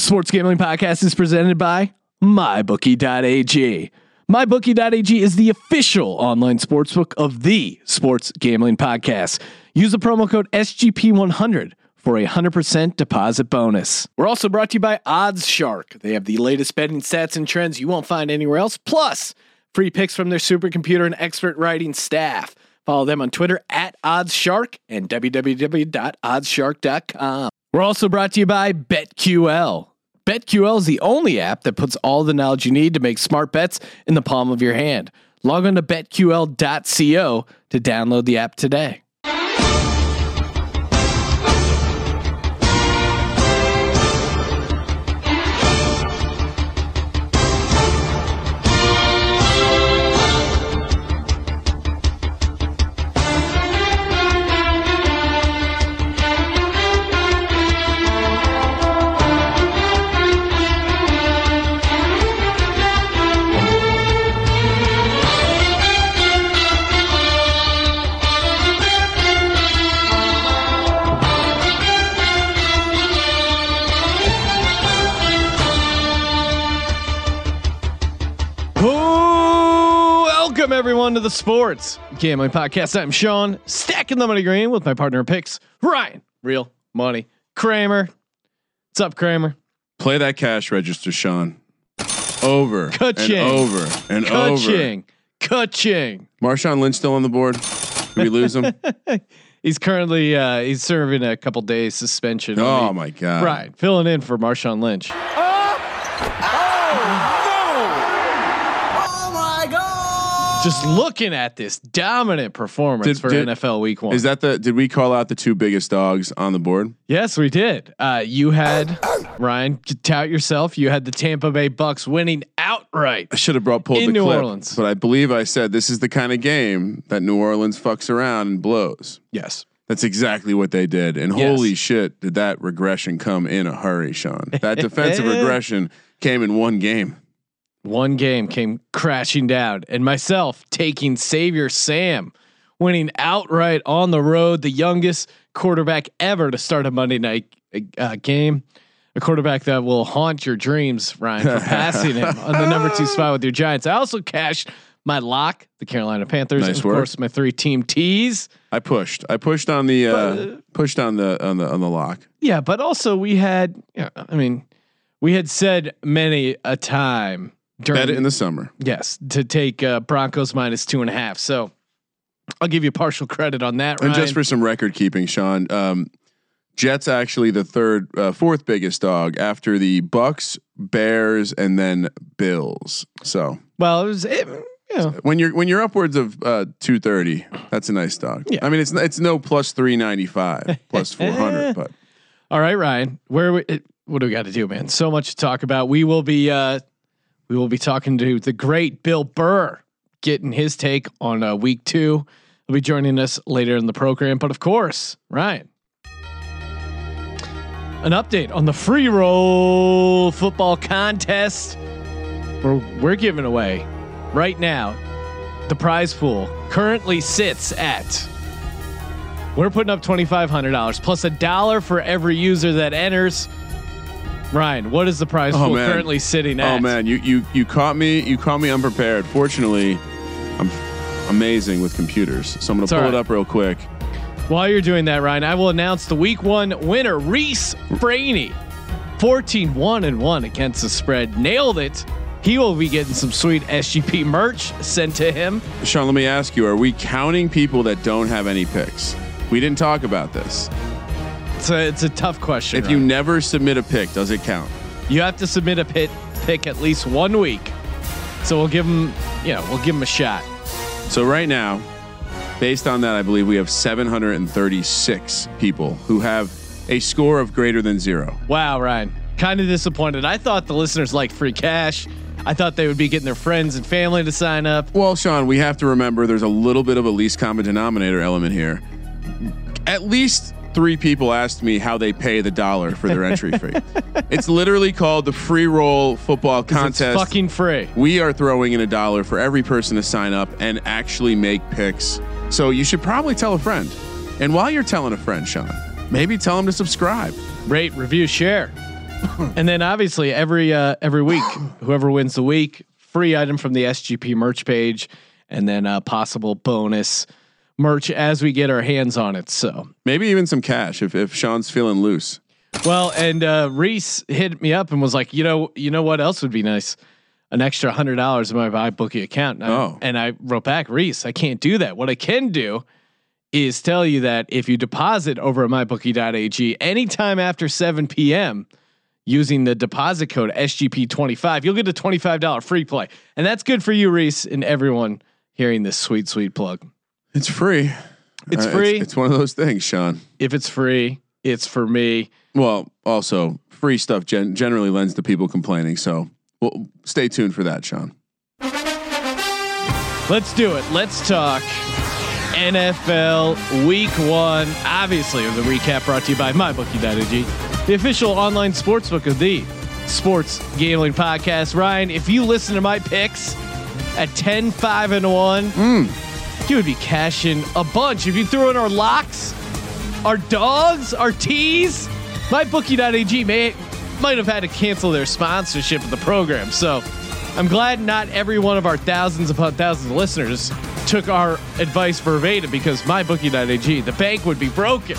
The Sports Gambling Podcast is presented by MyBookie.ag. MyBookie.ag is the official online sportsbook of the Sports Gambling Podcast. Use the promo code SGP100 for a 100% deposit bonus. We're also brought to you by Odds Shark. They have the latest betting stats and trends you won't find anywhere else, plus free picks from their supercomputer and expert writing staff. Follow them on Twitter at OddsShark and www.oddshark.com. We're also brought to you by BetQL. BetQL is the only app that puts all the knowledge you need to make smart bets in the palm of your hand. Log on to betql.co to download the app today. Welcome everyone to the Sports Gambling Podcast. I'm Sean, stacking the money green with my partner picks, Ryan. Real money, Kramer. What's up, Kramer? Play that cash register, Sean. Over Ka-ching. and over and over. Ka-ching. Ka-ching. Marshawn Lynch still on the board. Did we lose him? He's currently uh, he's serving a couple days suspension. oh my god! Right, filling in for Marshawn Lynch. Just looking at this dominant performance Did- for did- NFL Week One. Is that the? Did we call out the two biggest dogs on the board? Yes, we did. Uh, you had Ryan tout yourself. You had the Tampa Bay Bucks winning outright. I should have brought pulled In the New clip, Orleans. but I believe I said this is the kind of game that New Orleans fucks around and blows. Yes. That's exactly what they did, and Yes. holy shit, did that regression come in a hurry, Sean? That defensive regression came in one game. One game came crashing down, and myself taking Savior Sam, winning outright on the road, the youngest quarterback ever to start a Monday night uh, game. A quarterback that will haunt your dreams, Ryan, for passing him on the number two spot with your Giants. I also cashed my lock, the Carolina Panthers, Nice and of work. course my three team tees. I pushed. I pushed on the uh, But- pushed on the on the on the lock. Yeah, but also we had, yeah, I mean, we had said many a time during Bet it in the summer. yes to take uh, Broncos minus two and a half. So I'll give you partial credit on that. And just for some record keeping, Sean, um, Jets actually the third, uh, fourth biggest dog after the Bucks, Bears, and then Bills. So well, it was it, you know, when you're when you're upwards of uh, two thirty, that's a nice dog. Yeah. I mean it's it's no plus three ninety five, plus four hundred, but all right, Ryan. Where we, what do we got to do, man? So much to talk about. We will be uh, we will be talking to the great Bill Burr, getting his take on uh, week two. He'll be joining us later in the program, but of course, Ryan. An update on the free roll football contest. We're, we're giving away right now. The prize pool currently sits at we're putting up twenty five hundred dollars plus a dollar for every user that enters. Ryan, what is the prize Oh, pool man. currently sitting oh, at? oh man, you you you caught me you caught me unprepared. Fortunately, I'm amazing with computers, so I'm gonna It's pull all it up real quick. While you're doing that, Ryan, I will announce the week one winner, Reese Franey. 14 1 and 1 against the spread. Nailed it. He will be getting some sweet SGP merch sent to him. Sean, let me ask you: Are we counting people that don't have any picks? We didn't talk about this. It's a, it's a tough question. If you never submit a pick, does it count? you have to submit a pit pick at least one week. So we'll give him, you know, we'll give him a shot. So right now, based on that, I believe we have 736 people who have a score of greater than zero. Wow, Ryan. Kind of disappointed. I thought the listeners liked free cash. I thought they would be getting their friends and family to sign up. Well, Sean, we have to remember there's a little bit of a least common denominator element here. At least three people asked me how they pay the dollar for their entry fee. It's literally called the free roll football contest. It's fucking free. we are throwing in a dollar for every person to sign up and actually make picks. So you should probably tell a friend. And while you're telling a friend, Sean, maybe tell them to subscribe. Rate, review, share. and then obviously every uh, every week, whoever wins the week, free item from the SGP merch page, and then a possible bonus merch as we get our hands on it. So maybe even some cash if if Sean's feeling loose. Well, and uh, Reese hit me up and was like, you know, you know what else would be nice? An extra hundred dollars in my MyBookie account. And oh. I, and I wrote back, Reese, I can't do that. What I can do is tell you that if you deposit over at mybookie.ag anytime after 7 p.m. using the deposit code SGP25, you'll get a $25 free play. And that's good for you, Reese, and everyone hearing this sweet, sweet plug. It's free. It's uh, free. It's, it's, one of those things, Sean. If it's free, it's for me. Well, also free stuff gen- generally lends to people complaining. So well, stay tuned for that, Sean. Let's do it. Let's talk NFL Week One. Obviously, the recap brought to you by MyBookie.ag, the official online sportsbook of the Sports Gambling Podcast. Ryan, if you listen to my picks at 10, 5, and 1, mm. You would be cashing a bunch. If you threw in our locks, our dogs, our teas, MyBookie.ag may might have had to cancel their sponsorship of the program. So I'm glad not every one of our thousands upon thousands of listeners took our advice verbatim because mybookie.ag, the bank would be broken.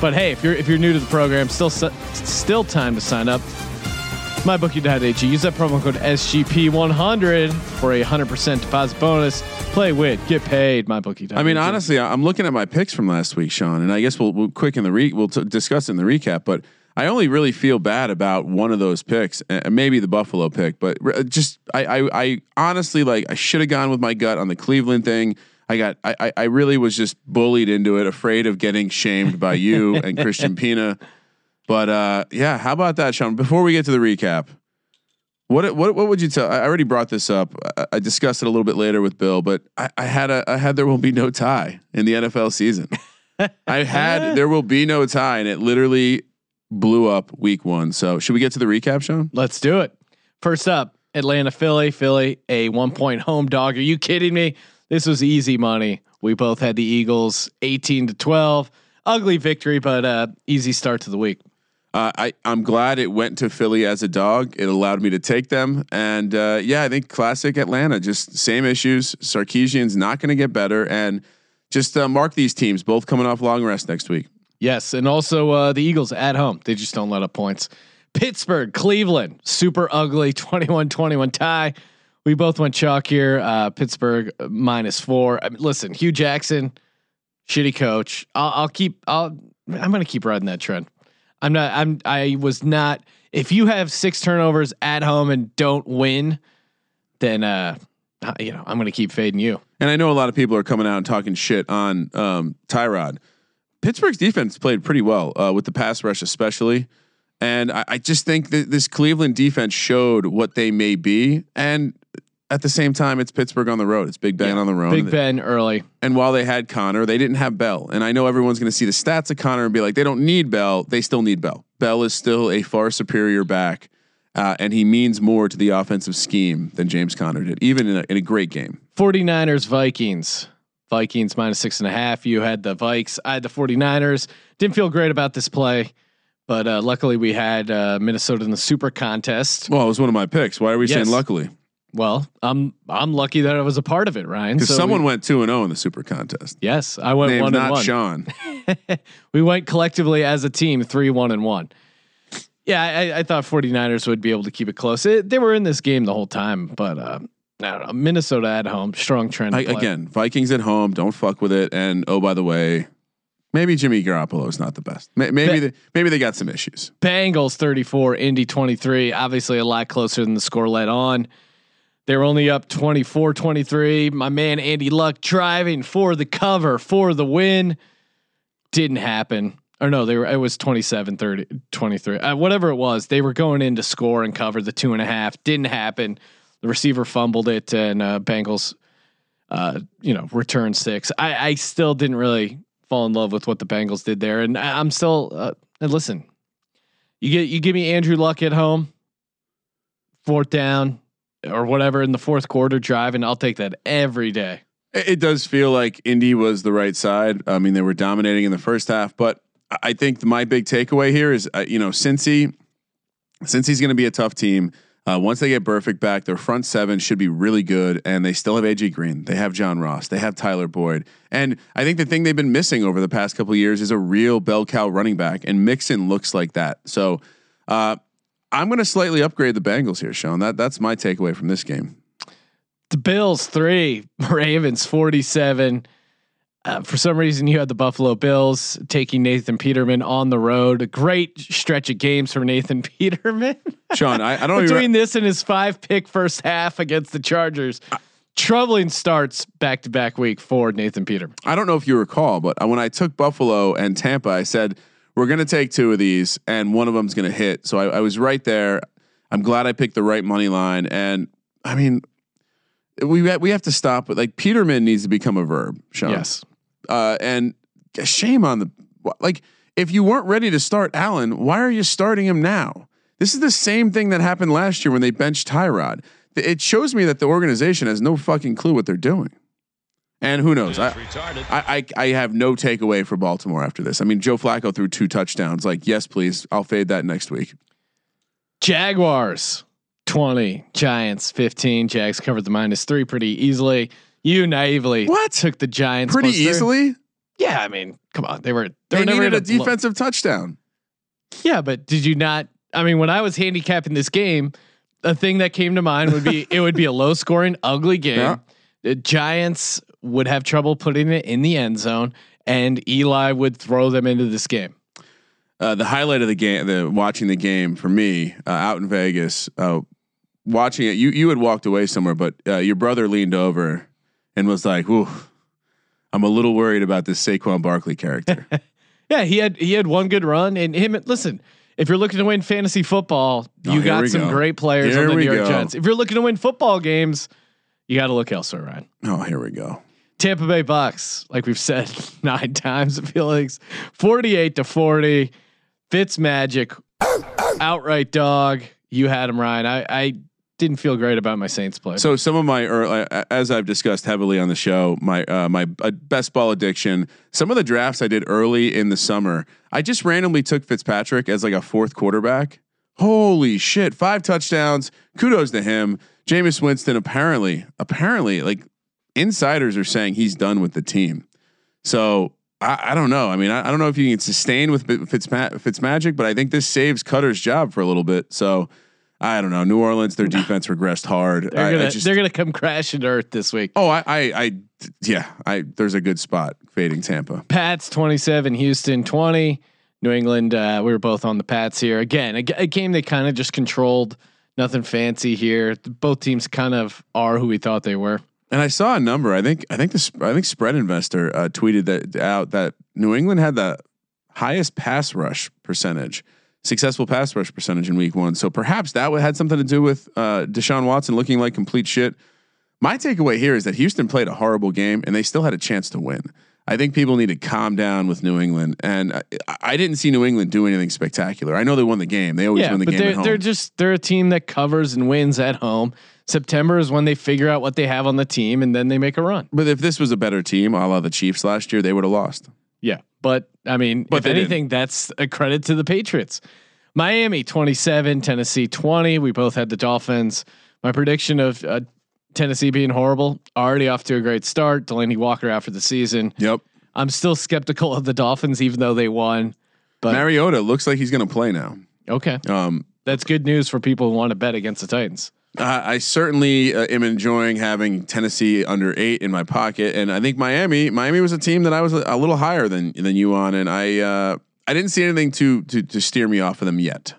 But hey, if you're if you're new to the program, still still time to sign up. MyBookie.ag. Use that promo code SGP100 for a 100% deposit bonus. Play with, get paid. my MyBookie.ag. I mean, honestly, I'm looking at my picks from last week, Sean, and I guess we'll, we'll quick in the re we'll t- discuss in the recap. But I only really feel bad about one of those picks, and maybe the Buffalo pick. But just I, I, I honestly like I should have gone with my gut on the Cleveland thing. I got I, I really was just bullied into it, afraid of getting shamed by you and Christian Pina. But uh, yeah, how about that, Sean? Before we get to the recap, what what what would you tell? I already brought this up. I, I discussed it a little bit later with Bill, but I, I had a I had there will be no tie in the NFL season. I had there will be no tie, and it literally blew up week one. So should we get to the recap, Sean? Let's do it. First up, Atlanta, Philly, Philly, a one point home dog. Are you kidding me? This was easy money. We both had the Eagles 18 to 12. Ugly victory, but uh, easy start to the week. Uh, I I'm glad it went to Philly as a dog. It allowed me to take them, and uh, yeah, I think classic Atlanta. Just same issues. Sarkisian's not going to get better, and just uh, mark these teams both coming off long rest next week. Yes, and also uh, the Eagles at home. They just don't let up points. Pittsburgh, Cleveland, super ugly 21-21 tie. We both went chalk here. Uh, Pittsburgh uh, minus four. I mean, listen, Hue Jackson, shitty coach. I'll, I'll keep. I'll. I'm going to keep riding that trend. I'm not. I'm. I was not. If you have six turnovers at home and don't win, then uh, you know I'm going to keep fading you. And I know a lot of people are coming out and talking shit on um, Tyrod. Pittsburgh's defense played pretty well uh, with the pass rush, especially. And I, I, just think that this Cleveland defense showed what they may be. And at the same time, it's Pittsburgh on the road. It's Big Ben yeah, on the road. Big Ben early. And while they had Connor, they didn't have Bell. And I know everyone's going to see the stats of Connor and be like, they don't need Bell. They still need Bell. Bell is still a far superior back. Uh, and he means more to the offensive scheme than James Connor did, even in a, in a great game. 49ers, Vikings. Vikings minus six and a half. You had the Vikes. I had the 49ers. Didn't feel great about this play, but uh, luckily we had uh, Minnesota in the Super Contest. Well, it was one of my picks. Why are we yes. saying luckily? Well, I'm I'm lucky that I was a part of it, Ryan. Because so someone we, went two and zero oh in the Super Contest. Yes, I went Name's one and one. Sean. we went collectively as a team three one and one. Yeah, I, I, thought 49ers would be able to keep it close. It, they were in this game the whole time, but uh, I don't know. Minnesota at home, strong trend. I, again, Vikings at home, don't fuck with it. And oh, by the way, maybe Jimmy Garoppolo is not the best. Maybe they, maybe they got some issues. Bengals 34, Indy 23. Obviously a lot closer than the score led on. They were only up 24-23. My man Andy Luck driving for the cover for the win. Didn't happen. Or no, they were it was 27 30 23. Uh, whatever it was, they were going in to score and cover the two and a half. Didn't happen. The receiver fumbled it, and uh, Bengals, uh, you know, return six. I, I still didn't really fall in love with what the Bengals did there, and I, am still. Uh, and listen, you get you give me Andrew Luck at home, fourth down or whatever in the fourth quarter drive, and I'll take that every day. It does feel like Indy was the right side. I mean, they were dominating in the first half, but I think my big takeaway here is, uh, you know, Cincy's going to be a tough team, uh, once they get Burfict back, their front seven should be really good, and they still have AJ Green. They have John Ross. They have Tyler Boyd, and I think the thing they've been missing over the past couple years is a real bell cow running back, and Mixon looks like that. So, uh, I'm going to slightly upgrade the Bengals here, Sean. That that's my takeaway from this game. The Bills three, Ravens forty seven. Uh, for some reason, you had the Buffalo Bills taking Nathan Peterman on the road. A great stretch of games for Nathan Peterman. Sean, I, I don't know. between this and his five pick first half against the Chargers. troubling starts back to back week for Nathan Peterman. I don't know if you recall, but when I took Buffalo and Tampa, I said we're going to take two of these, and one of them's going to hit. So I, I was right there. I'm glad I picked the right money line, and I mean, we we have to stop. But like Peterman needs to become a verb, Sean. Yes. Uh, and shame on the like. If you weren't ready to start Allen, why are you starting him now? This is the same thing that happened last year when they benched Tyrod. It shows me that the organization has no fucking clue what they're doing. And who knows? I, I, I have no takeaway for Baltimore after this. I mean, Joe Flacco threw two touchdowns. Like, yes, please. I'll fade that next week. Jaguars 20, Giants 15. Jags covered the minus three pretty easily. You naively what took the Giants pretty easily? Yeah, I mean, come on, they were they, they were needed a defensive look. touchdown. Yeah, but did you not? I mean, when I was handicapping this game, a thing that came to mind would be it would be a low scoring, ugly game. Yeah. The Giants would have trouble putting it in the end zone, and Eli would throw them into this game. Uh, the highlight of the game, the watching the game for me uh, out in Vegas, uh, watching it. You you had walked away somewhere, but uh, your brother leaned over and was like, "Ooh, I'm a little worried about this Saquon Barkley character." yeah, he had he had one good run, and him. Listen, if you're looking to win fantasy football, you oh, got some go. great players here on the New York go. Giants. If you're looking to win football games, you got to look elsewhere, Ryan. Oh, here we go. Tampa Bay Bucks, like we've said nine times, it feels like 48 to 40. Fitz magic, outright dog. You had him, Ryan. I, I didn't feel great about my Saints play. So some of my, early, as I've discussed heavily on the show, my uh, my uh, best ball addiction. Some of the drafts I did early in the summer, I just randomly took Fitzpatrick as like a fourth quarterback. Holy shit! Five touchdowns. Kudos to him. Jameis Winston apparently, apparently, like insiders are saying he's done with the team. So I, I don't know. I mean, I, I, don't know if you can sustain with Fitz Fitzmagic, but I think this saves Koetter's job for a little bit. So I don't know. New Orleans, their defense regressed hard. They're gonna, just, they're gonna come crashing to earth this week. Oh, I, I, I, yeah. I there's a good spot fading Tampa. Pats twenty seven, Houston twenty. New England. Uh, we were both on the Pats here again. A, a game they kind of just controlled. Nothing fancy here. Both teams kind of are who we thought they were. And I saw a number. I think I think this I think Spread Investor uh, tweeted that out that New England had the highest pass rush percentage successful pass rush percentage in week one. So perhaps that had something to do with uh, Deshaun Watson looking like complete shit. My takeaway here is that Houston played a horrible game and they still had a chance to win. I think people need to calm down with New England, and I, I didn't see New England do anything spectacular. I know they won the game; they always yeah, win the but game. They're, they're just they're a team that covers and wins at home. September is when they figure out what they have on the team, and then they make a run. But if this was a better team, a la the Chiefs last year, they would have lost. Yeah, but I mean, but if anything, didn't. that's a credit to the Patriots. Miami 27, Tennessee 20. We both had the Dolphins. My prediction of uh, Tennessee being horrible already off to a great start. Delanie Walker after the season. Yep. I'm still skeptical of the Dolphins, even though they won. But Mariota looks like he's going to play now. Okay. Um, that's good news for people who want to bet against the Titans. Uh, I certainly uh, am enjoying having Tennessee under eight in my pocket, and I think Miami. Miami was a team that I was a, a little higher than than you on, and I uh, I didn't see anything to to to steer me off of them yet.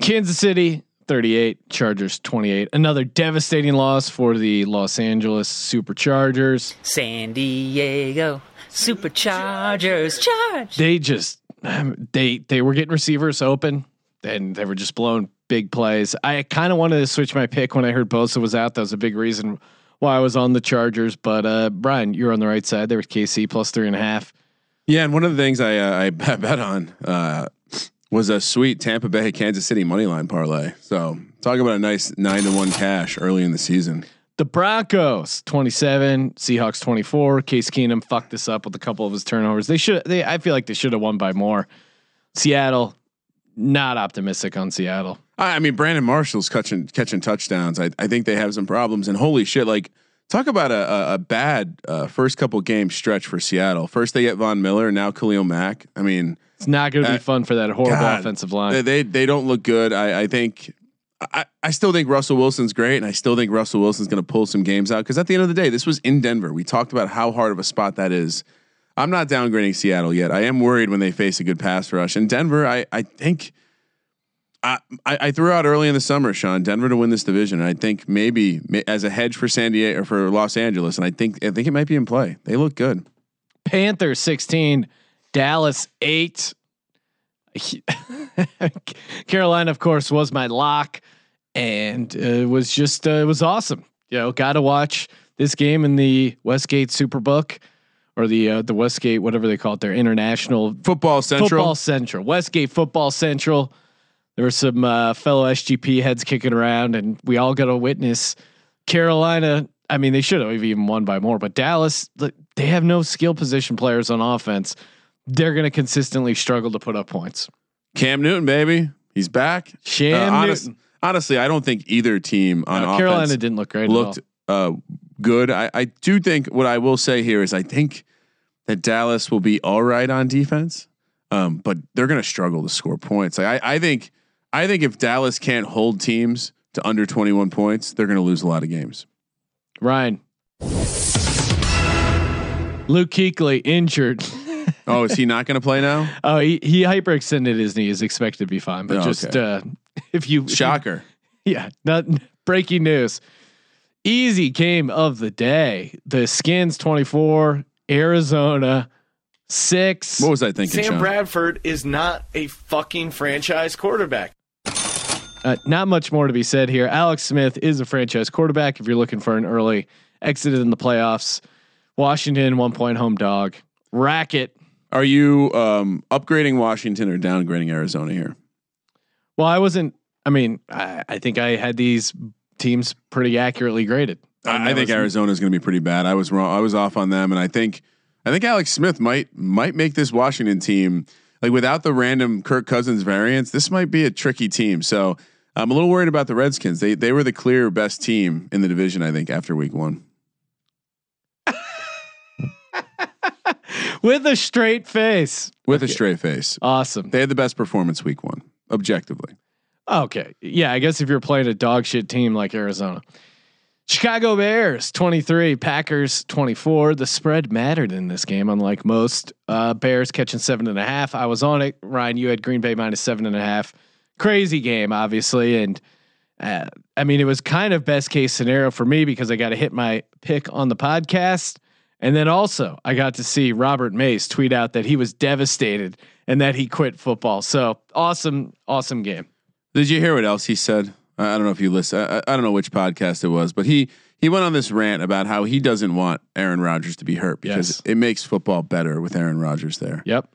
Kansas City 38, Chargers 28. Another devastating loss for the Los Angeles Superchargers. San Diego Superchargers charge. They just they they were getting receivers open and they were just blowing big plays. I kind of wanted to switch my pick when I heard Bosa was out. That was a big reason why I was on the Chargers. But uh, Brian, you're on the right side. There was KC plus three and a half. Yeah, and one of the things I uh, I bet on uh, was a sweet Tampa Bay Kansas City money line parlay. So talk about a nice nine to one cash early in the season. The Broncos twenty seven, Seahawks twenty four. Case Keenum fucked this up with a couple of his turnovers. They should. They I feel like they should have won by more. Seattle not optimistic on Seattle. I I mean, Brandon Marshall's catching catching touchdowns. I, I think they have some problems. And holy shit, like talk about a a, a bad uh, first couple game stretch for Seattle. First they get Von Miller, now Khalil Mack. I mean, It's not going to Uh, be fun for that horrible God, offensive line. they, they they don't look good. I I think. I, I still think Russell Wilson's great, and I still think Russell Wilson's going to pull some games out because at the end of the day, this was in Denver. We talked about how hard of a spot that is. I'm not downgrading Seattle yet. I am worried when they face a good pass rush. And Denver, I I think I, I threw out early in the summer, Sean, Denver to win this division. And I think maybe as a hedge for San Diego or for Los Angeles, and I think I think it might be in play. They look good. Panthers 16, Dallas 8. Carolina, of course, was my lock and uh, it was just, uh, it was awesome. You know, got to watch this game in the Westgate Superbook or the, uh, the Westgate, whatever they call it, their international Football Central. football central, Westgate Football Central. There were some uh, fellow SGP heads kicking around, and we all got to witness Carolina. I mean, they should have even won by more, but Dallas, they have no skill position players on offense. They're going to consistently struggle to put up points. Cam Newton, baby, he's back. Cam Uh, honest- Newton. honestly, I don't think either team on No, offense Carolina didn't look great. looked at all. uh, good. I, I do think what I will say here is I think that Dallas will be all right on defense, um, but they're going to struggle to score points. Like, I, I think I think if Dallas can't hold teams to under 21 points, they're going to lose a lot of games. Ryan. Luke Kuechly injured. Oh, is he not going to play now? Oh, he, he hyperextended his knee. Is expected to be fine, but Oh, just okay. uh, if you if you- Shocker. Yeah, not breaking news. Easy game of the day. The Skins 24, Arizona 6. What was I thinking, Sam Sean? Bradford is not a fucking franchise quarterback. Uh, not much more to be said here. Alex Smith is a franchise quarterback if you're looking for an early exit in the playoffs. Washington, one point home dog. Racket. Are you um, upgrading Washington or downgrading Arizona here? Well, I wasn't, I mean, I, I think I had these teams pretty accurately graded. I, I think Arizona is going to be pretty bad. I was wrong. I was off on them, and I think I think Alex Smith might might make this Washington team like without the random Kirk Cousins variants. This might be a tricky team. So I'm a little worried about the Redskins. They they were the clear best team in the division. I think after week one. With a straight face. with a straight face. Awesome. They had the best performance week one, objectively. Okay. Yeah, I guess if you're playing a dog shit team like Arizona. Chicago Bears 23, Packers 24. The spread mattered in this game, unlike most. Uh, Bears catching seven and a half. I was on it. Ryan, you had Green Bay minus seven and a half. Crazy game, obviously. And uh, I mean, it was kind of best case scenario for me because I got to hit my pick on the podcast. And then also, I got to see Robert Mays tweet out that he was devastated and that he quit football. So awesome, awesome game. Did you hear what else he said? I don't know if you listen. I, I don't know which podcast it was, but he he went on this rant about how he doesn't want Aaron Rodgers to be hurt because Yes. it makes football better with Aaron Rodgers there. Yep.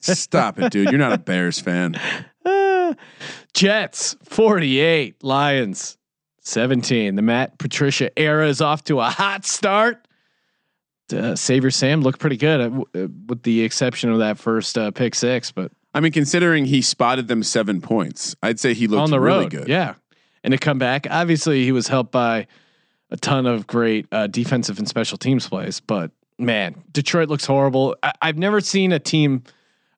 Stop it, dude. You're not a Bears fan. Ah. Jets 48, Lions 17. The Matt Patricia era is off to a hot start. Uh, Savior Sam looked pretty good, uh, uh, with the exception of that first uh, pick six, but I mean, considering he spotted them seven points, I'd say he looked on the really road, good. yeah, and to come back. Obviously, he was helped by a ton of great uh, defensive and special teams plays, but man, Detroit looks horrible. I- I've never seen a team.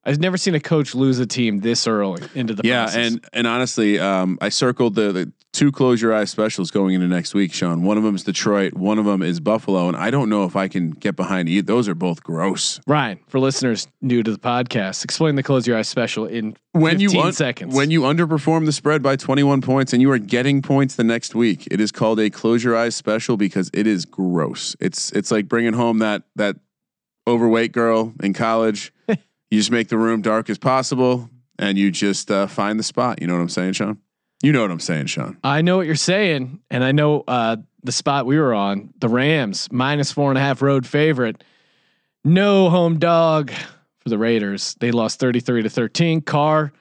I've never seen a coach lose a team this early into the Yeah, process. and and honestly, um, I circled the, the two close your eyes specials going into next week, Sean. One of them is Detroit, one of them is Buffalo, and I don't know if I can get behind either. Those are both gross. Ryan, for listeners new to the podcast, explain the close your eyes special in When 15 you un- seconds. when you underperform the spread by 21 points and you are getting points the next week, it is called a close your eyes special because it is gross. It's it's like bringing home that that overweight girl in college. You just make the room dark as possible and you just uh, find the spot. You know what I'm saying, Sean? You know what I'm saying, Sean. I know what you're saying, and I know uh, the spot we were on, the Rams minus four and a half road favorite. No home dog for the Raiders. They lost 33 to 13. Carr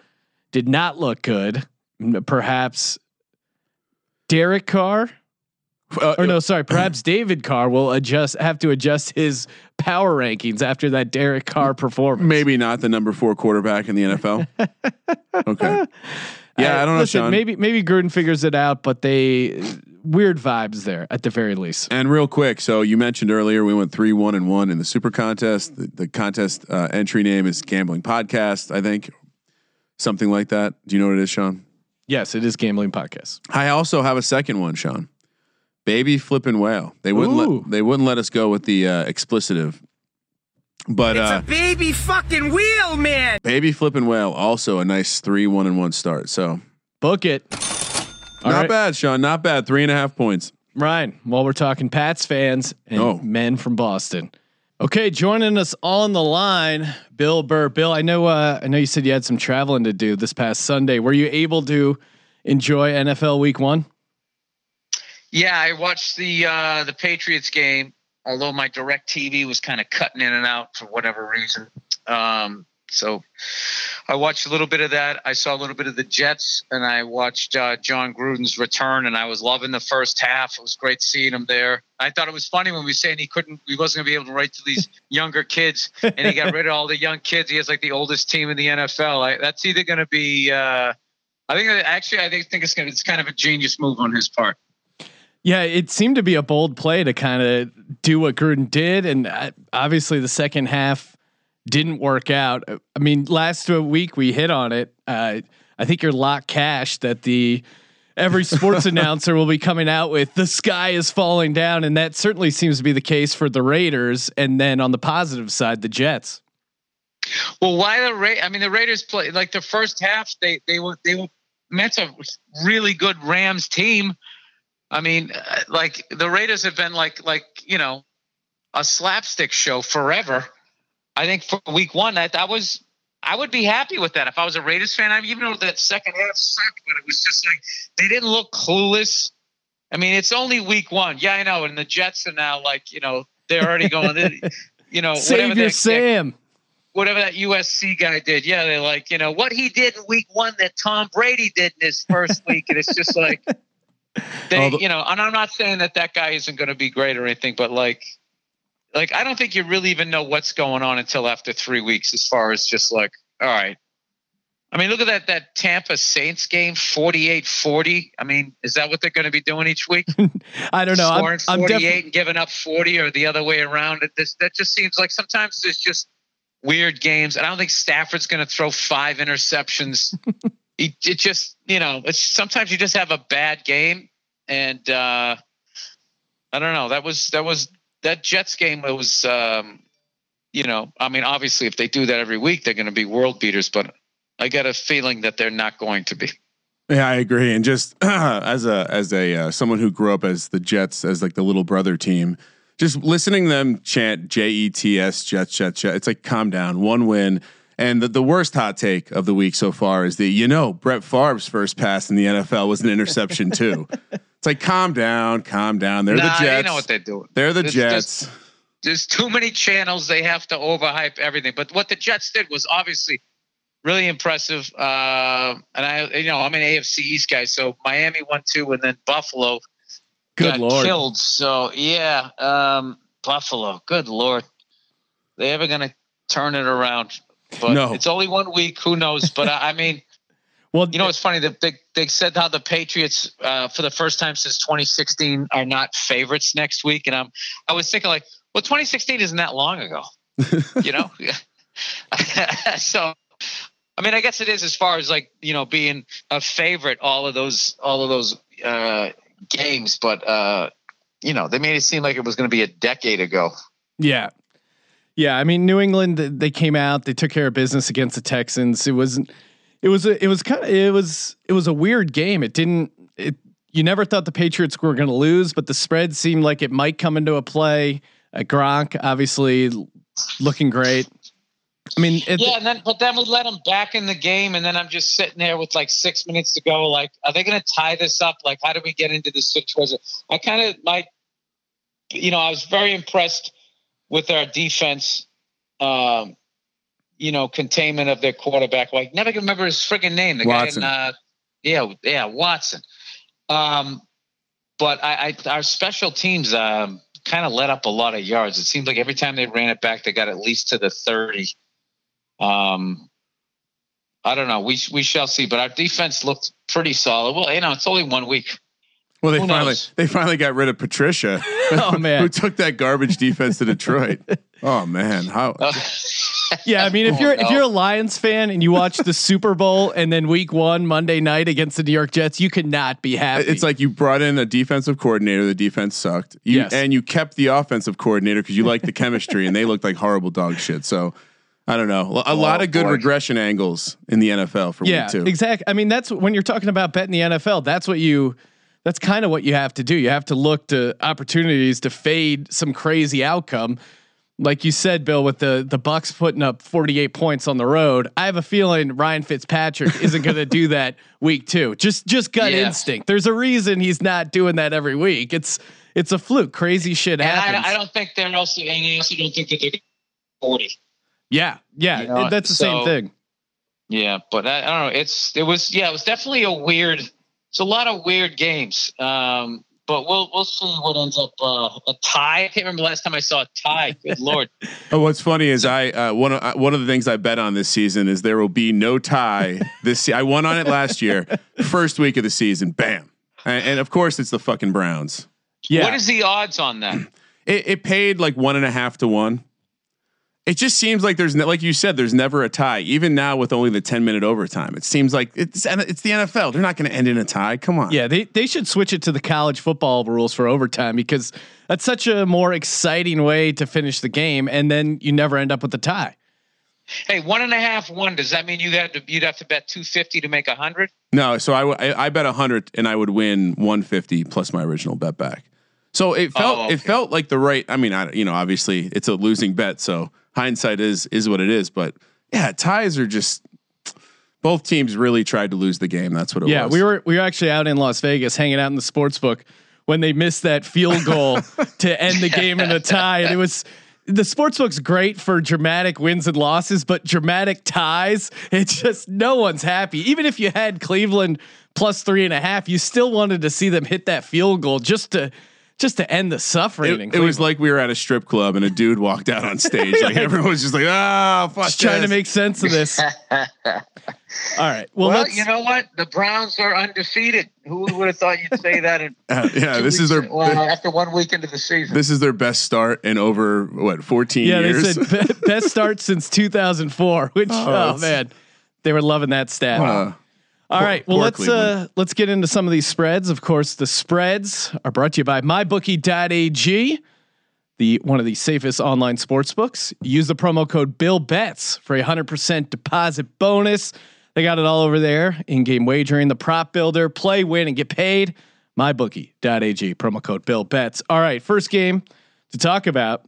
did not look good. Perhaps Derek Carr, Uh, or no, sorry, perhaps David Carr will adjust, have to adjust his power rankings after that Derek Carr performance. Maybe not the number four quarterback in the NFL. okay. Yeah, I don't know, listen, Sean. Maybe maybe Gruden figures it out, but they weird vibes there at the very least. And real quick, so you mentioned earlier we went three one and one in the Super Contest. The, the contest uh, entry name is Gambling Podcast, I think, something like that. Do you know what it is, Sean? Yes, it is gambling podcast. I also have a second one, Sean. Baby flipping whale. They wouldn't Ooh. let they wouldn't let us go with the uh, explicitive. But it's uh, baby fucking wheel, man. baby flipping whale also a nice three one and one start. So Book it. All not right. bad, Sean. Not bad. Three and a half points. Ryan, while we're talking Pats fans and Oh. men from Boston. Okay, joining us on the line, Bill Burr. Bill, I know uh, I know you said you had some traveling to do this past Sunday. Were you able to enjoy NFL week 1? Yeah, I watched the uh, the Patriots game. Although my DirecTV was kind of cutting in and out for whatever reason. Um, so I watched a little bit of that. I saw a little bit of the Jets, and I watched uh, Jon Gruden's return, and I was loving the first half. It was great seeing him there. I thought it was funny when we were saying he couldn't, he wasn't going to be able to write to these younger kids, and he got rid of all the young kids. He has like the oldest team in the NFL. I, that's either going to be. Uh, I think actually, I think, think it's going to. It's kind of a genius move on his part. Yeah, it seemed to be a bold play to kind of do what Gruden did, and uh, obviously the second half didn't work out. I mean, last week we hit on it. Uh, I think you're locked cash that the every sports announcer will be coming out with the sky is falling down, and that certainly seems to be the case for the Raiders. And then on the positive side, the Jets. Well, why the Ra- I mean, the Raiders play like the first half. They they were they were Mets a really good Rams team. I mean, uh, like the Raiders have been like like you know a slapstick show forever. I think for week one, that that was I would be happy with that if I was a Raiders fan. I mean, even though that second half sucked, but it was just like they didn't look clueless. I mean, it's only week one. Yeah, I know. And the Jets are now like you know they're already going. you know, whatever Savior that- Sam. whatever that USC guy did. Yeah, they're like, you know, what he did in week one that Tom Brady did in his first week. And it's just like, they, Although- you know, and I'm not saying that that guy isn't going to be great or anything, but like, like, I don't think you really even know what's going on until after three weeks, as far as just like, all right. I mean, look at that, that Tampa Saints game, 48 40. I mean, is that what they're going to be doing each week? I don't know. I'm, scoring I'm 48 definitely. and giving up 40 or the other way around. It this that just seems like sometimes there's just weird games. And I don't think Stafford's going to throw five interceptions. it, it just, you know, it's sometimes you just have a bad game and uh I don't know. That was that was that Jets game was um you know, I mean obviously if they do that every week they're going to be world beaters, but I got a feeling that they're not going to be. Yeah, I agree. And just as a as a uh, someone who grew up as the Jets as like the little brother team, just listening them chant J E T S Jets Jets Jets. It's like calm down, one win. And the, the worst hot take of the week so far is the you know Brett Favre's first pass in the NFL was an interception too. It's like calm down, calm down. They're nah, the Jets. they know what they're doing. They're the It's Jets. just- there's too many channels. They have to overhype everything. But what the Jets did was obviously really impressive. Uh, and I, you know, I'm an AFC East guy, so Miami won two, and then Buffalo Good got lord. killed. So yeah, um, Buffalo. Good lord, they ever gonna turn it around? But No. it's only one week. Who knows? But I, I mean. Well, You know, it's funny that they, they said how the Patriots, uh, for the first time since 2016, are not favorites next week, and I'm I was thinking like, well, 2016 isn't that long ago, you know. so, I mean, I guess it is as far as like you know being a favorite all of those all of those uh, games, but uh, you know they made it seem like it was going to be a decade ago. Yeah. Yeah, I mean New England they came out, they took care of business against the Texans. It was it was a, it was kind of it was it was a weird game. It didn't it you never thought the Patriots were going to lose, but the spread seemed like it might come into a play. Uh, Gronk obviously looking great. I mean, it, Yeah, and then but then we let them back in the game, and then I'm just sitting there with like six minutes to go. Like, are they going to tie this up? Like, how do we get into this situation? I kind of like, you know, I was very impressed with our defense. Um, you know, containment of their quarterback. Like, never can remember his freaking name. The Watson. guy in, uh, yeah, yeah, Watson. Um, but I, I, our special teams, um, kind of let up a lot of yards. It seems like every time they ran it back, they got at least to the 30. Um, I don't know. We we shall see. But our defense looked pretty solid. Well, you know, it's only one week. Well, they Who finally knows? they finally got rid of Patricia. Oh, man. who took that garbage defense to Detroit? Oh man, how? Uh, yeah, I mean, if Oh, you're if no. you're a Lions fan and you watch the Super Bowl and then Week One Monday night against the New York Jets, you could not be happy. It's like you brought in a defensive coordinator. The defense sucked. You, Yes. and you kept the offensive coordinator because you liked the chemistry, and they looked like horrible dog shit. So I don't know. A oh, lot of good boy. regression angles in the NFL for yeah, week two. exactly. I mean, that's when you're talking about betting the NFL. That's what you. That's kind of what you have to do. You have to look to opportunities to fade some crazy outcome. Like you said, Bill, with the the Bucks putting up 48 points on the road, I have a feeling Ryan Fitzpatrick isn't going to do that week two. Just just gut Yeah. instinct. There's a reason he's not doing that every week. It's it's a fluke. Crazy shit And happens. I, I don't think they're also, and I also don't think that they're 40. yeah, yeah, You know, that's the same thing. Yeah, but I, I don't know. It's it was yeah, it was definitely a weird. It's a lot of weird games. Um, but we'll we'll see what ends up uh, a tie. I can't remember the last time I saw a tie. Good lord. Oh, what's funny is I uh, one of uh, one of the things I bet on this season is there will be no tie. This se- I won on it last year, first week of the season, bam, and, and of course it's the fucking Browns. Yeah, What is the odds on that? It, it paid like one and a half to one. It just seems like there's ne- like you said, there's never a tie. Even now with only the ten minute overtime, it seems like it's it's the NFL. They're not going to end in a tie. Come on. Yeah, they they should switch it to the college football rules for overtime because that's such a more exciting way to finish the game, and then you never end up with a tie. Hey, one and a half one. Does that mean you had to you'd have to bet two fifty to make a hundred? No, so I, w- I I bet a hundred and I would win one fifty plus my original bet back. So it felt Oh, it felt like the right. I mean, I you know obviously it's a losing bet, so hindsight is is what it is. But yeah, ties are just both teams really tried to lose the game. That's what it Yeah, was. Yeah, we were we were actually out in Las Vegas hanging out in the sports book when they missed that field goal to end the game in a tie, and it was. The sports book's great for dramatic wins and losses, but dramatic ties, it's just no one's happy. Even if you had Cleveland plus three and a half, you still wanted to see them hit that field goal just to just to end the suffering. It, it was like we were at a strip club and a dude walked out on stage. Like everyone was just like, ah, fuck. just trying to make sense of this. All right. Well, Well, you know what? The Browns are undefeated. Who would have thought you'd say that? In Uh, yeah, this is weeks- their well after one week into the season. this is their best start in over what fourteen yeah, years. Yeah, they said be- best start since 2004. Which Oh, oh, man, they were loving that stat. Uh, All right. Well, let's uh, let's get into some of these spreads. Of course, the spreads are brought to you by mybookie.ag, the one of the safest online sports books. Use the promo code Bill Bets for a hundred percent deposit bonus. They got it all over there. In-game wagering, the prop builder, play, win, and get paid. mybookie.ag promo code Bill Bets. All right, first game to talk about.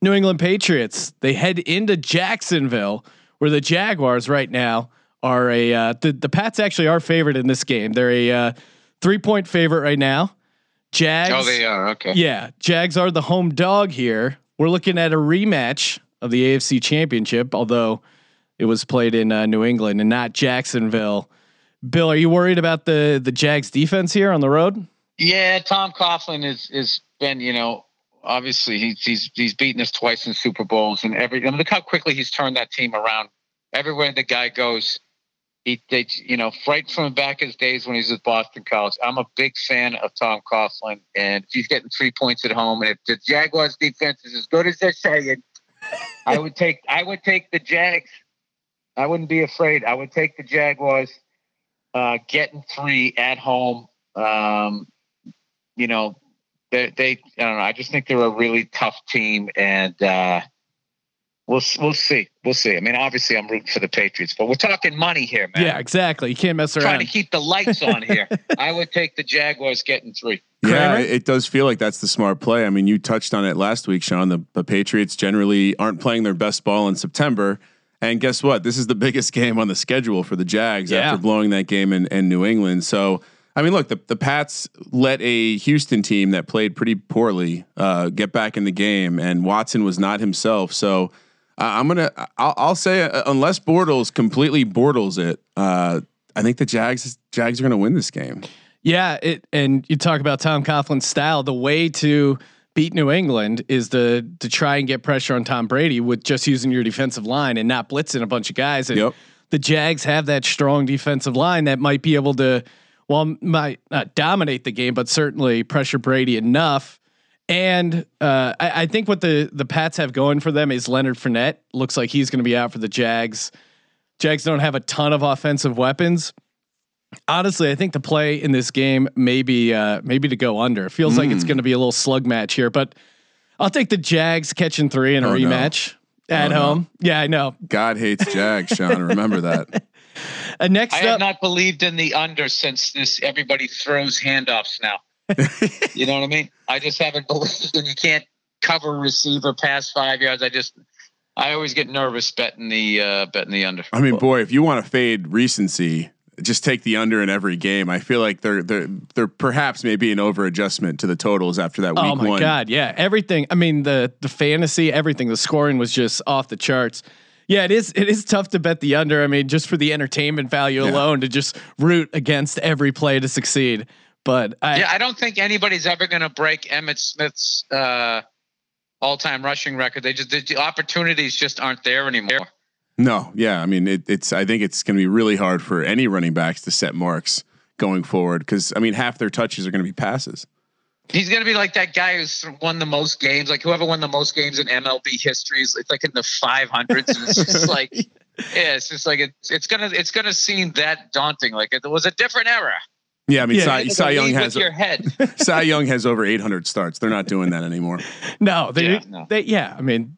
New England Patriots. They head into Jacksonville, where the Jaguars right now are a uh, the the Pats actually are favored in this game. They're a uh, three point favorite right now. Jags. oh, they are okay. Yeah, Jags are the home dog here. We're looking at a rematch of the AFC Championship, although it was played in uh, New England and not Jacksonville. Bill, are you worried about the the Jags defense here on the road? Yeah, Tom Coughlin is is been you know obviously he's he's he's beaten us twice in Super Bowls and every. I mean, look how quickly he's turned that team around. Everywhere the guy goes, he they you know right from back his days when he was at Boston College. I'm a big fan of Tom Coughlin, and he's getting three points at home. And if the Jaguars defense is as good as they're saying, I would take I would take the Jags. I wouldn't be afraid. I would take the Jaguars uh, getting three at home. Um, you know, they, they, I don't know. I just think they're a really tough team, and uh, we'll we'll see, we'll see. I mean, obviously, I'm rooting for the Patriots, but we're talking money here, man. Yeah, exactly. You can't mess around. trying to keep the lights on here. I would take the Jaguars getting three. Yeah, it it does feel like that's the smart play. I mean, you touched on it last week, Sean. The, the Patriots generally aren't playing their best ball in September. And guess what? This is the biggest game on the schedule for the Jags Yeah. after blowing that game in, in New England. So, I mean, look, the, the Pats let a Houston team that played pretty poorly uh, get back in the game, and Watson was not himself. So, I'm gonna, I'll, I'll say, uh, unless Bortles completely Bortles it, uh, I think the Jags Jags are gonna win this game. Yeah, it and you talk about Tom Coughlin's style. The way to beat New England is to to try and get pressure on Tom Brady with just using your defensive line and not blitzing a bunch of guys. And Yep. the Jags have that strong defensive line that might be able to, well, might not dominate the game, but certainly pressure Brady enough. And uh, I, I think what the the Pats have going for them is Leonard Fournette looks like he's going to be out for the Jags. Jags don't have a ton of offensive weapons. Honestly, I think the play in this game maybe uh, maybe to go under. It feels like it's going to be a little slug match here, but I'll take the Jags catching three in a Oh, no. rematch at Oh, no. home. Yeah, I know. God hates Jags, Sean. Remember that. Uh, next I up, have not believed in the under since this everybody throws handoffs now. you know what I mean? I just haven't believed and you can't cover a receiver past five yards. I just I always get nervous betting the uh betting the under. I mean, boy, if you want to fade recency, just take the under in every game. I feel like there there there perhaps may be an over adjustment to the totals after that week oh my one. god, yeah, everything. I mean the the fantasy, everything. The scoring was just off the charts. Yeah, it is. It is tough to bet the under. I mean, just for the entertainment value Yeah. alone, to just root against every play to succeed. But I, Yeah, I don't think anybody's ever going to break Emmitt Smith's uh, all-time rushing record. They just the, the opportunities just aren't there anymore. No, yeah, I mean it, it's. I think it's going to be really hard for any running backs to set marks going forward because I mean half their touches are going to be passes. He's going to be like that guy who's won the most games, like whoever won the most games in MLB history. is It's like in the 500s. And it's just like, yeah, it's just like it's it's gonna it's gonna seem that daunting. Like it was a different era. Yeah, I mean Yeah, Cy, Cy Young has your head. Cy Young has over 800 starts. They're not doing that anymore. no, they, Yeah, no. they, yeah. I mean,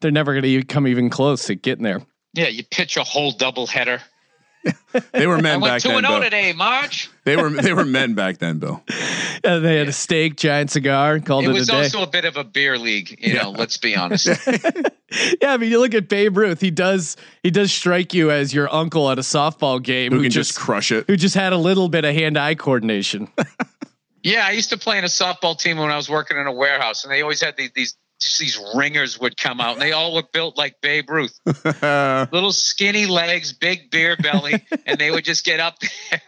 they're never going to come even close to getting there. Yeah, you pitch a whole double header. They were I men went back two then. and zero today, March. They were they were men back then, Bill. They had a steak, giant cigar, called It it, was a day. also a bit of a beer league. You know, let's be honest. yeah, I mean, you look at Babe Ruth. He does he does strike you as your uncle at a softball game Who can just, just crush it? who just had a little bit of hand eye coordination. Yeah, I used to play in a softball team when I was working in a warehouse, and they always had these these these ringers would come out, and they all were built like Babe Ruth, little skinny legs, big beer belly, and they would just get up there,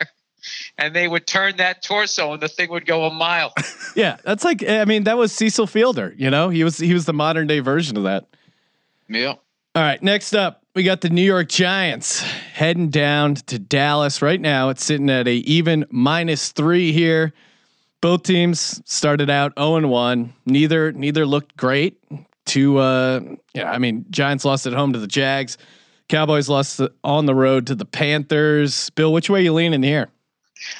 and they would turn that torso, and the thing would go a mile. yeah, that's like I mean, that was Cecil Fielder. You know, he was he was the modern day version of that. Yeah. All right, next up, we got the New York Giants heading down to Dallas right now. It's sitting at a even minus three here. Both teams started out 0 and 1. Neither neither looked great. To uh yeah, I mean, Giants lost at home to the Jags. Cowboys lost on the road to the Panthers. Bill, which way you leaning here?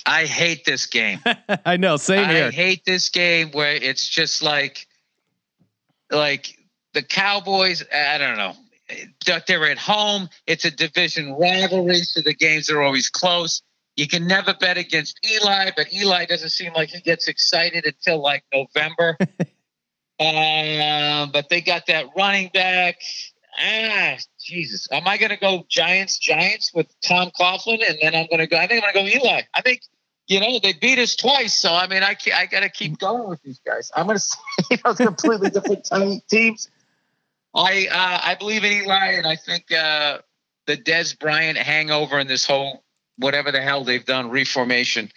I hate this game. I know, same I here. I hate this game where it's just like, like the Cowboys. I don't know. They're at home. It's a division rivalry, so the games are always close. You can never bet against Eli, but Eli doesn't seem like he gets excited until like November. um, but they got that running back. Ah, Jesus. Am I going to go Giants, Giants with Tom Coughlin? And then I'm going to go, I think I'm going to go Eli. I think, you know, they beat us twice. So, I mean, I, I got to keep going with these guys. I'm going to say, you know, completely different teams. I, uh, I believe in Eli, and I think uh, the Dez Bryant hangover and this whole whatever the hell they've done reformation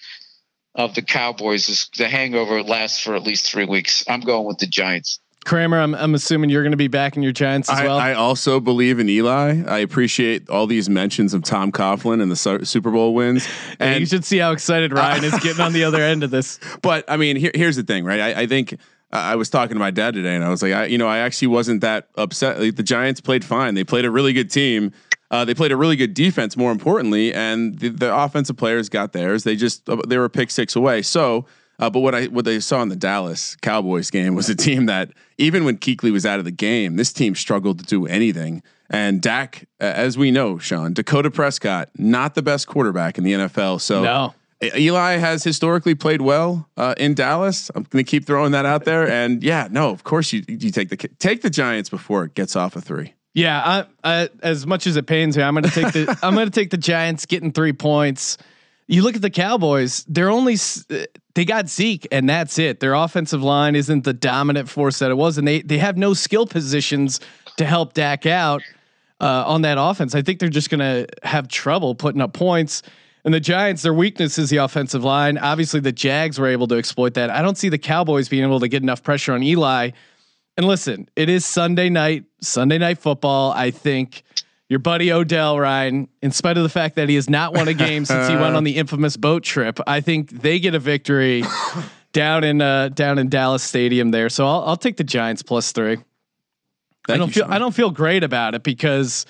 of the Cowboys is the hangover lasts for at least three weeks. I'm going with the Giants. Kramer, I'm I'm assuming you're going to be backing your Giants as I, well. I also believe in Eli. I appreciate all these mentions of Tom Coughlin and the Su- Super Bowl wins. and And you should see how excited Ryan is getting on the other end of this. But I mean, here, here's the thing, right? I, I think uh, I was talking to my dad today, and I was like, I, you know, I actually wasn't that upset. Like, the Giants played fine. They played a really good team. Uh, they played a really good defense, more importantly, and the, the offensive players got theirs. They just uh, they were pick six away. So, uh, but what I what they saw in the Dallas Cowboys game was a team that even when Kuechly was out of the game, this team struggled to do anything. And Dak, uh, as we know, Sean Dakota Prescott, not the best quarterback in the NFL. So. No. Eli has historically played well uh, in Dallas. I'm going to keep throwing that out there. And yeah, no, of course you you take the take the Giants before it gets off a three. Yeah, I, I, as much as it pains me, I'm going to take the I'm going to take the Giants getting three points. You look at the Cowboys; they're only they got Zeke, and that's it. Their offensive line isn't the dominant force that it was, and they they have no skill positions to help Dak out uh, on that offense. I think they're just going to have trouble putting up points. And the Giants, their weakness is the offensive line. Obviously, the Jags were able to exploit that. I don't see the Cowboys being able to get enough pressure on Eli. And listen, it is Sunday night, Sunday night football. I think your buddy Odell Ryan, in spite of the fact that he has not won a game since he went on the infamous boat trip, I think they get a victory down in uh, down in Dallas Stadium there. So I'll, I'll take the Giants plus three. Thank I don't you, feel Sean. I don't feel great about it because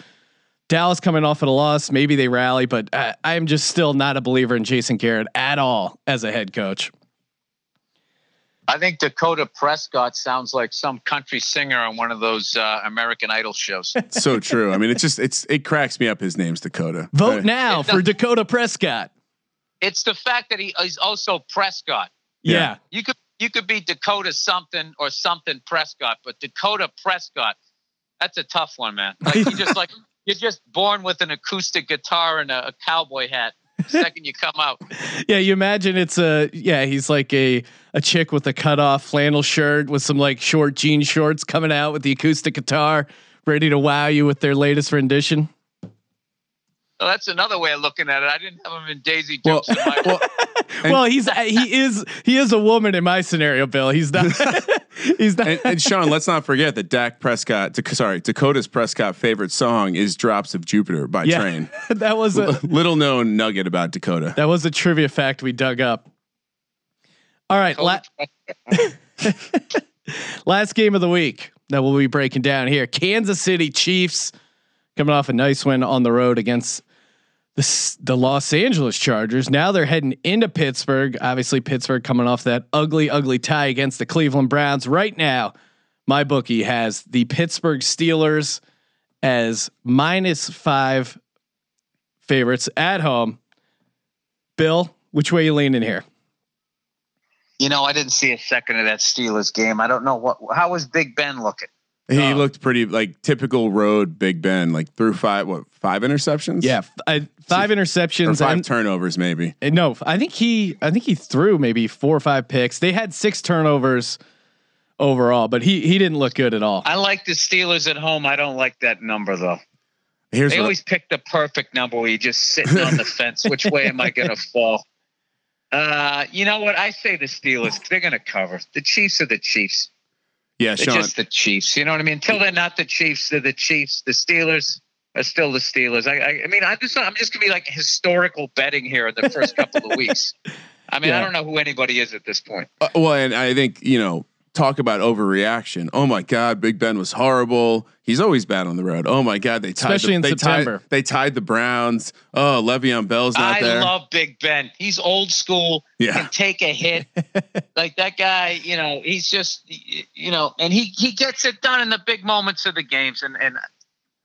Dallas coming off at a loss, maybe they rally, but I, I am just still not a believer in Jason Garrett at all as a head coach. I think Dakota Prescott sounds like some country singer on one of those uh, American Idol shows. so true. I mean, it's just it's it cracks me up. His name's Dakota. Vote Right. now It for Dakota Prescott. it's the fact that he is also Prescott. Yeah. Yeah. You could you could be Dakota something or something Prescott, but Dakota Prescott, that's a tough one, man. Like you just like you're just born with an acoustic guitar and a, a cowboy hat. Second you come out, Yeah, you imagine it's a yeah, he's like a a chick with a cut off flannel shirt with some like short jean shorts coming out with the acoustic guitar, ready to wow you with their latest rendition. Well, that's another way of looking at it. I didn't have him in Daisy Well, Dukes. in my well, And- well, he's uh, he is he is a woman in my scenario, Bill. He's not he's not and, and Sean, let's not forget that Dak Prescott, Dak- sorry, Dakota's Prescott favorite song is "Drops of Jupiter" by yeah. Train. that was a Little known nugget about Dakota. that was a trivia fact we dug up. All right, la- last game of the week that we'll be breaking down here. Kansas City Chiefs coming off a nice win on the road against the Los Angeles Chargers. Now they're heading into Pittsburgh. Obviously, Pittsburgh coming off that ugly, ugly tie against the Cleveland Browns. Right now, my bookie has the Pittsburgh Steelers as minus five favorites at home. Bill, which way you leaning here? You know, I didn't see a second of that Steelers game. I don't know what. How was Big Ben looking? He Oh. looked pretty like typical road Big Ben, like threw five what five interceptions? Yeah, f- I, five or interceptions. five and- turnovers maybe. and no, I think he, I think he threw maybe four or five picks. They had six turnovers overall, but he he didn't look good at all. I like the Steelers at home. I don't like that number though. Here's They what always pick the perfect number where you're just sitting on the fence. Which way am I going to fall? Uh, you know what? I say the Steelers. They're going to cover. The Chiefs are the Chiefs. Yeah, Sean. just the Chiefs. You know what I mean? Until they're not the Chiefs, they're the Chiefs. The Steelers are still the Steelers. I, I, I mean, I'm just, I'm just going to be like historical betting here in the first couple of weeks. I mean, Yeah. I don't know who anybody is at this point. Uh, well, and I think you know, talk about overreaction. Oh my God, Big Ben was horrible. He's always bad on the road. Oh my God, they tied Especially the, in they September. Tied, they tied the Browns. Oh, Le'Veon Bell's not I there. love Big Ben. He's old school. Yeah. Can take a hit. like that guy, you know, he's just, you know, and he he gets it done in the big moments of the games. And and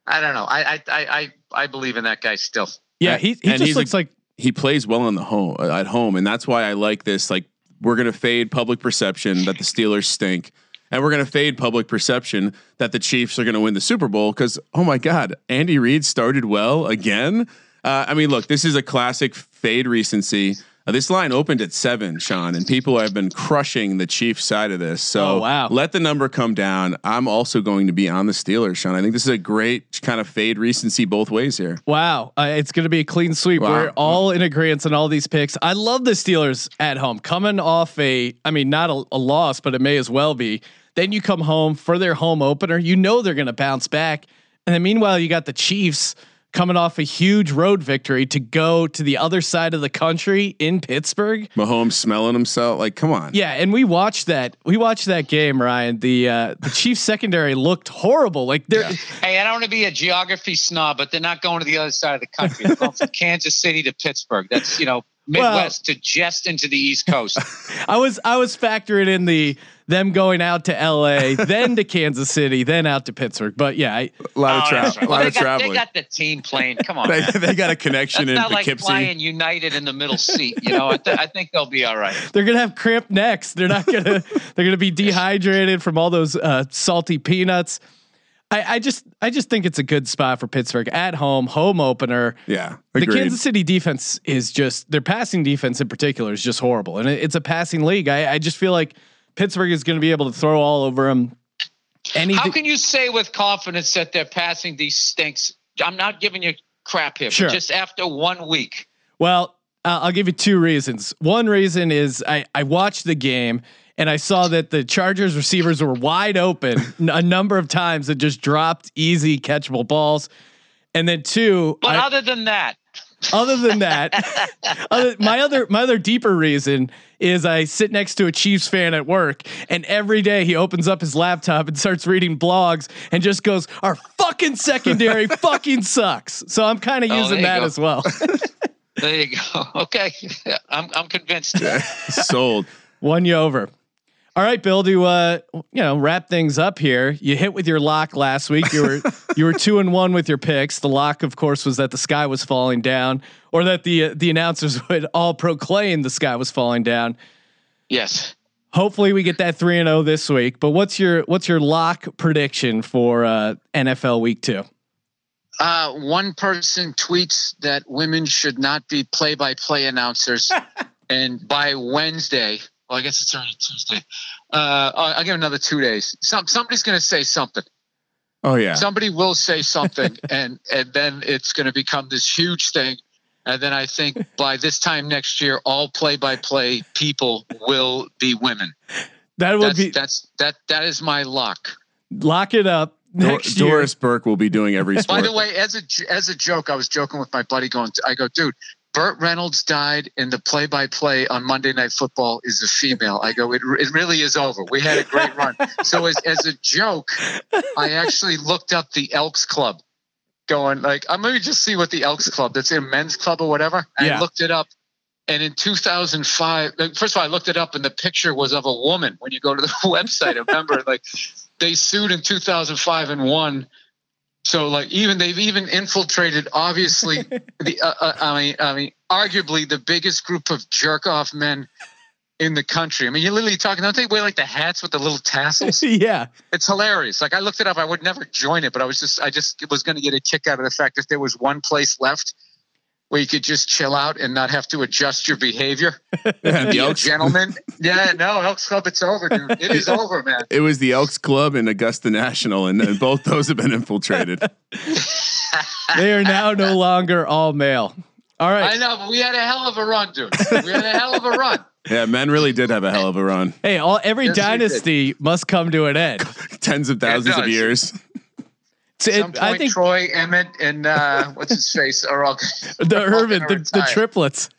I don't know. I I I I, I believe in that guy still. yeah, he he and just he's looks a- like he plays well on the home uh, at home, and that's why I like this. Like we're gonna fade public perception that the Steelers stink, and we're gonna fade public perception that the Chiefs are gonna win the Super Bowl. Because oh my God, Andy Reid started well again. Uh, I mean, look, this is a classic fade recency. Uh, this line opened at seven, Sean, and people have been crushing the Chiefs side of this. So Oh, wow. let the number come down. I'm also going to be on the Steelers, Sean. I think this is a great kind of fade recency both ways here. wow, uh, it's going to be a clean sweep. Wow. We're all in agreement on all these picks. I love the Steelers at home, coming off a, I mean, not a, a loss, but it may as well be. Then you come home for their home opener. You know they're going to bounce back, and then meanwhile you got the Chiefs coming off a huge road victory to go to the other side of the country in Pittsburgh. Mahomes smelling himself. Like, come on. Yeah, and we watched that. We watched that game, Ryan. The uh, the Chiefs secondary looked horrible. Like they're Hey, I don't want to be a geography snob, but they're not going to the other side of the country. They're going from Kansas City to Pittsburgh. That's you know Midwest to just into the East Coast. I was I was factoring in the them going out to L.A., then to Kansas City, then out to Pittsburgh. But yeah, I, A lot of Oh, travel. that's right. A lot Well, of they, got, traveling. they got the team plane. Come on, They, they got a connection That's in not like flying United in the middle seat. You know, I, th- I think they'll be all right. they're gonna have cramped necks. They're not gonna they're gonna be dehydrated from all those uh, salty peanuts. I, I just I just think it's a good spot for Pittsburgh at home, home opener. yeah, The. Kansas City defense is just their passing defense in particular is just horrible, and it, it's a passing league. I, I just feel like Pittsburgh is going to be able to throw all over them. Anything, How can you say with confidence that they're passing these stinks? I'm not giving you crap here. but Sure. Just after one week. well, Uh, I'll give you two reasons. One reason is I, I watched the game and I saw that the Chargers receivers were wide open a number of times and just dropped easy catchable balls. And then two, But I- other than that, other than that, other, my other my other deeper reason is I sit next to a Chiefs fan at work, and every day he opens up his laptop and starts reading blogs and just goes, "Our fucking secondary fucking sucks." So I'm kind of Oh, using that go. as well. there you go. Okay, I'm I'm convinced. Sold. Won you over. All right, Bill. To uh, you know, wrap things up here. You hit with your lock last week. You were you were two and one with your picks. The lock, of course, was that the sky was falling down, or that the uh, the announcers would all proclaim the sky was falling down. Yes. Hopefully, we get that three and zero this week. But what's your what's your lock prediction for uh, NFL Week Two? Uh, one person tweets that women should not be play-by-play announcers, and by Wednesday, well, I guess it's already Tuesday. Uh, I'll, I'll give another two days. Some somebody's going to say something. Oh yeah. Somebody will say something, and and then it's going to become this huge thing. And then I think by this time next year, all play-by-play people will be women. That would That's be that's that that is my luck. lock it up Dor- next year. Doris Burke will be doing every sport. By the way, as a j- as a joke, I was joking with my buddy. Going, I go, dude. Burt Reynolds died, and the play-by-play on Monday Night Football is a female. I go, it, it really is over. We had a great run. So as, as a joke, I actually looked up the Elks Club, going like, I'm going to just see what the Elks Club, that's a men's club or whatever. I Yeah. looked it up, and in 2005, uh, first of all, I looked it up, and the picture was of a woman. When you go to the website, I remember like they sued in 2005 and won. So like even they've even infiltrated obviously the uh, uh, I mean I mean arguably the biggest group of jerk off men in the country. I mean you're literally talking don't they wear like the hats with the little tassels? yeah, it's hilarious. Like I looked it up I would never join it but I was just I just was going to get a kick out of the fact that there was one place left where you could just chill out and not have to adjust your behavior. Yeah, the Be Elks, gentleman. Yeah, no, Elks Club, it's over, dude. It is over, man. it was the Elks Club and Augusta National, and, and both those have been infiltrated. they are now no longer all male. All right. I know, but we had a hell of a run, dude. We had a hell of a run. Yeah, men really did have a hell of a run. Hey, all every Yes, dynasty must come to an end. Tens of thousands of years. Some point, I think Troy, Emmitt, and uh, what's his face are all. the Irvin, the, the triplets.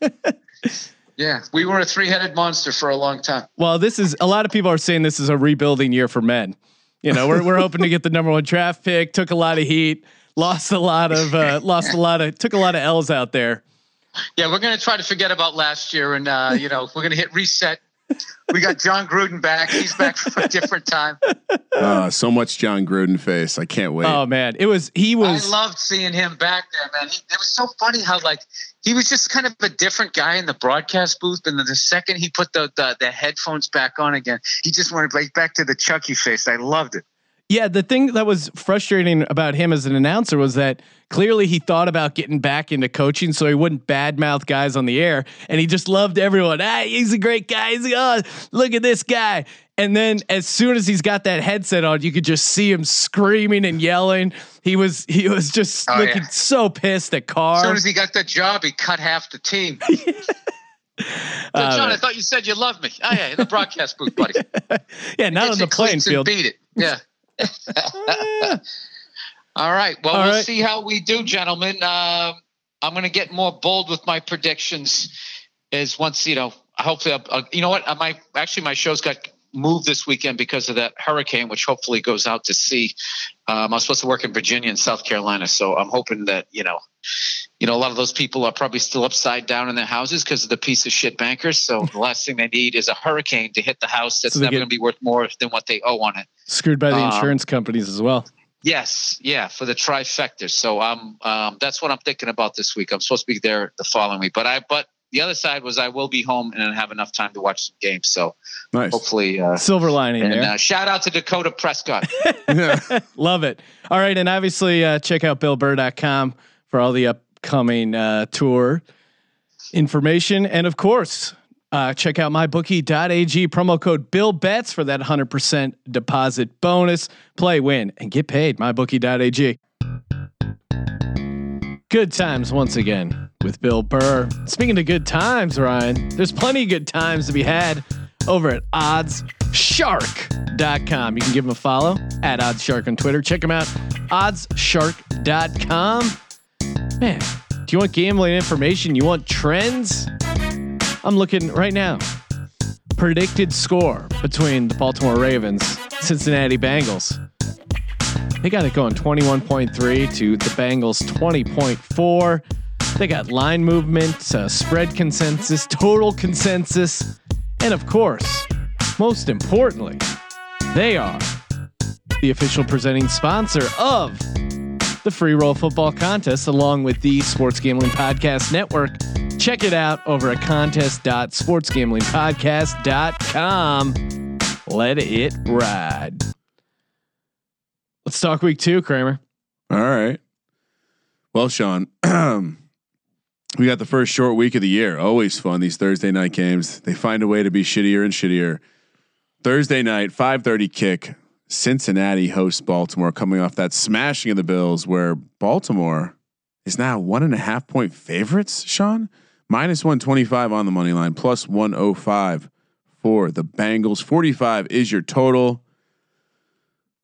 Yeah, we were a three-headed monster for a long time. well, this is a lot of people are saying this is a rebuilding year for men. You know, we're we're hoping to get the number one draft pick. Took a lot of heat, lost a lot of uh, lost a lot of took a lot of L's out there. Yeah, we're gonna try to forget about last year, and uh, you know, we're gonna hit reset. We got Jon Gruden back. He's back for a different time. Uh, so much Jon Gruden face. I can't wait. Oh man, it was he was I loved seeing him back there, man. He, it was so funny how like he was just kind of a different guy in the broadcast booth, and then the second he put the the, the headphones back on again, he just went right back to the Chucky face. I loved it. Yeah, the thing that was frustrating about him as an announcer was that clearly he thought about getting back into coaching so he wouldn't badmouth guys on the air. And he just loved everyone. Ah, he's a great guy. He's oh, look at this guy. And then as soon as he's got that headset on, you could just see him screaming and yelling. He was he was just Oh, looking yeah. so pissed at Carl. As soon as he got the job, he cut half the team. Uh, Jon, I thought you said you loved me. Oh yeah, in the broadcast booth, buddy. yeah, not on the playing field. Beat it. Yeah. All right. Well, All we'll right. see how we do, gentlemen. Um I'm going to get more bold with my predictions. Is once you know, hopefully, I'll, I'll- you know what? Might actually my show's got moved this weekend because of that hurricane, which hopefully goes out to sea. Um, I was supposed to work in Virginia and South Carolina, so I'm hoping that you know, you know, a lot of those people are probably still upside down in their houses because of the piece of shit bankers. So the last thing they need is a hurricane to hit the house that's So never going to be worth more than what they owe on it. Screwed by the Um, insurance companies as well. Yes, yeah, for the trifecta. So um, um, that's what I'm thinking about this week. I'm supposed to be there the following week, but I but the other side was I will be home and have enough time to watch some games. So nice. hopefully, uh, Silver lining and uh, shout out to Dakota Prescott. Love it. All right. And obviously, uh, check out BillBurr.com for all the upcoming uh, tour information. And of course, uh, check out mybookie.ag promo code Bill BillBets for that 100% deposit bonus. Play, win, and get paid. Mybookie.ag. Good times once again with Bill Burr. Speaking of good times, Ryan, there's plenty of good times to be had over at oddsshark.com. You can give them a follow at oddsshark on Twitter. Check them out, oddsshark.com. Man, do you want gambling information? You want trends? I'm looking right now. Predicted score between the Baltimore Ravens, Cincinnati Bengals. They got it going 21.3 to the Bengals 20.4. They got line movement, uh, spread consensus, total consensus, and of course, most importantly, they are the official presenting sponsor of the Freeroll Football Contest, along with the Sports Gambling Podcast Network. Check it out over at contest.sportsgamblingpodcast.com. Let it ride. Let's talk week two, Kramer. All right. Well, Sean, we got the first short week of the year. Always fun these Thursday night games. They find a way to be shittier and shittier. Thursday night, 5:30 kick. Cincinnati hosts Baltimore, coming off that smashing of the Bills, where Baltimore is now one and a half point favorites. Sean minus 125 on the money line, plus 105 for the Bengals. 45 is your total.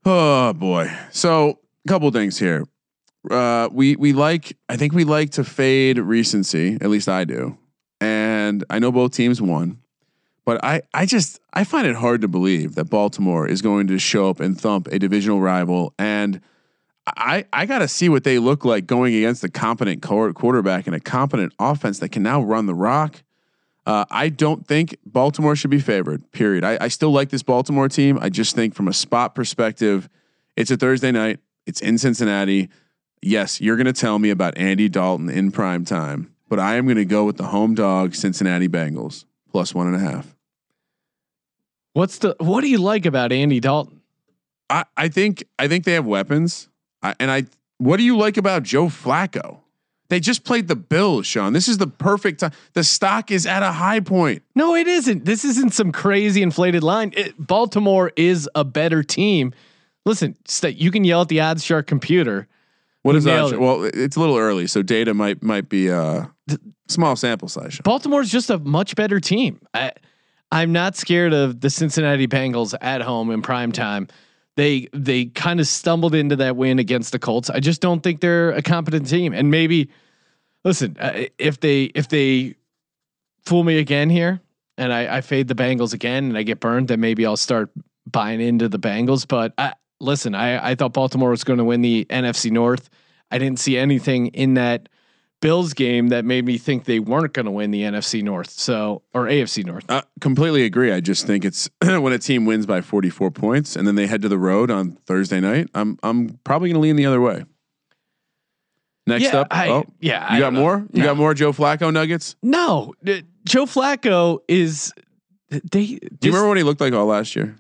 Oh boy. So a couple things here. Uh, we we like I think we like to fade recency. At least I do. And I know both teams won, but I I just I find it hard to believe that Baltimore is going to show up and thump a divisional rival. And I I got to see what they look like going against a competent quarterback and a competent offense that can now run the rock. Uh, I don't think Baltimore should be favored. Period. I, I still like this Baltimore team. I just think from a spot perspective, it's a Thursday night. It's in Cincinnati. Yes, you're going to tell me about Andy Dalton in prime time, but I am going to go with the home dog Cincinnati Bengals plus one and a half. What's the what do you like about Andy Dalton? I, I think I think they have weapons. I, and I what do you like about Joe Flacco? They just played the Bills, Sean. This is the perfect time. The stock is at a high point. No, it isn't. This isn't some crazy inflated line. It, Baltimore is a better team. Listen, you can yell at the odds shark computer. What is that? It. Well, it's a little early, so data might might be a uh, small sample size. Sean. Baltimore's just a much better team. I, I'm not scared of the Cincinnati Bengals at home in prime time. They they kind of stumbled into that win against the Colts. I just don't think they're a competent team. And maybe listen, uh, if they if they fool me again here and I, I fade the Bengals again and I get burned, then maybe I'll start buying into the Bengals. But I, listen, I I thought Baltimore was going to win the NFC North. I didn't see anything in that Bills game that made me think they weren't going to win the NFC North, so or AFC North. Uh, completely agree. I just think it's when a team wins by 44 points and then they head to the road on Thursday night. I'm I'm probably going to lean the other way. Next yeah, up, I, oh, yeah, you got more? You no. got more Joe Flacco nuggets? No, Joe Flacco is. They. Do you remember what he looked like all last year?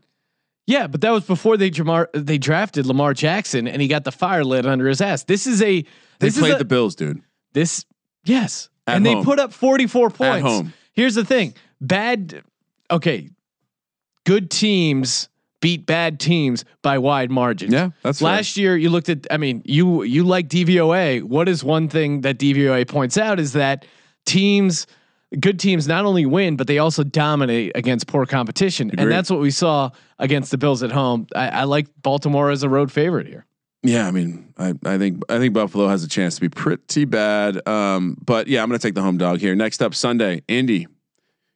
Yeah, but that was before they Jamar they drafted Lamar Jackson and he got the fire lit under his ass. This is a. This they played a, the Bills, dude. This yes, At and home. they put up 44 points. At home. Here's the thing: bad. Okay, good teams beat bad teams by wide margins. Yeah, that's last year. You looked at. I mean, you you like DVOA. What is one thing that DVOA points out is that teams, good teams, not only win but they also dominate against poor competition, Agreed. and that's what we saw against the Bills at home. I, I like Baltimore as a road favorite here. Yeah, I mean, I, I think I think Buffalo has a chance to be pretty bad. Um, but yeah, I'm going to take the home dog here. Next up, Sunday, Indy,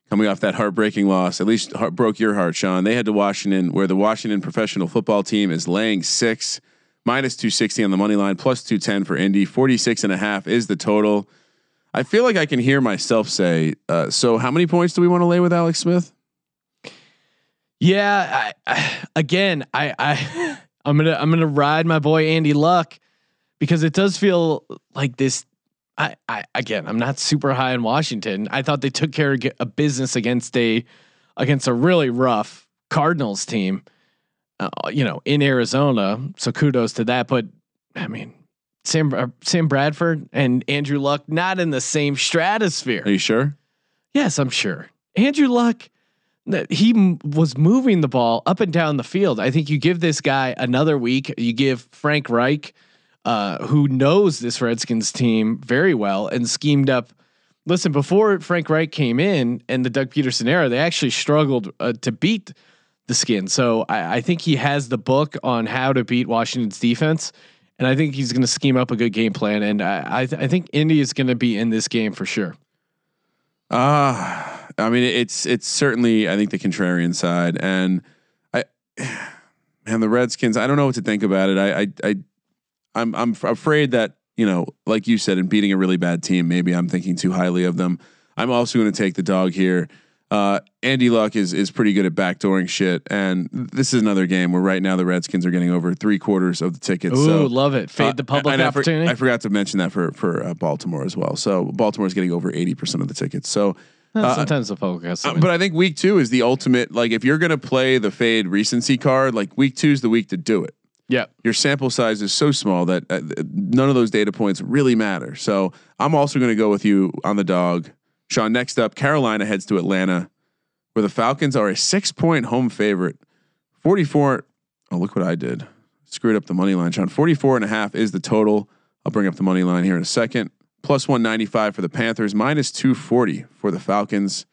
coming off that heartbreaking loss. At least heart, broke your heart, Sean. They head to Washington, where the Washington professional football team is laying six, minus 260 on the money line, plus 210 for Indy. 46 and a half is the total. I feel like I can hear myself say, uh, "So, how many points do we want to lay with Alex Smith?" Yeah, I, I, again, I, I I'm gonna I'm gonna ride my boy Andy Luck because it does feel like this. I, I again, I'm not super high in Washington. I thought they took care of a business against a against a really rough Cardinals team, uh, you know, in Arizona. So kudos to that. But I mean, Sam uh, Sam Bradford and Andrew Luck not in the same stratosphere. Are you sure? Yes, I'm sure. Andrew Luck he m- was moving the ball up and down the field. I think you give this guy another week. You give Frank Reich uh, who knows this Redskins team very well and schemed up. Listen, before Frank Reich came in and the Doug Pederson era, they actually struggled uh, to beat the skin. So I, I think he has the book on how to beat Washington's defense. And I think he's going to scheme up a good game plan. And I, I, th- I think Indy is going to be in this game for sure. Ah, I mean, it's it's certainly I think the contrarian side, and I, man, the Redskins. I don't know what to think about it. I, I, I I'm I'm afraid that you know, like you said, in beating a really bad team, maybe I'm thinking too highly of them. I'm also going to take the dog here. Uh, Andy Luck is is pretty good at backdooring shit, and this is another game where right now the Redskins are getting over three quarters of the tickets. Ooh, so love it. Fade the public and I for- opportunity. I forgot to mention that for for uh, Baltimore as well. So Baltimore is getting over eighty percent of the tickets. So. Uh, Sometimes the to uh, but I think week two is the ultimate. Like, if you're going to play the fade recency card, like week two is the week to do it. yeah. Your sample size is so small that uh, none of those data points really matter. So I'm also going to go with you on the dog. Sean, next up, Carolina heads to Atlanta, where the Falcons are a six point home favorite. 44. Oh, look what I did. Screwed up the money line, Sean. 44 and a half is the total. I'll bring up the money line here in a second. Plus 195 for the Panthers, minus 240 for the Falcons.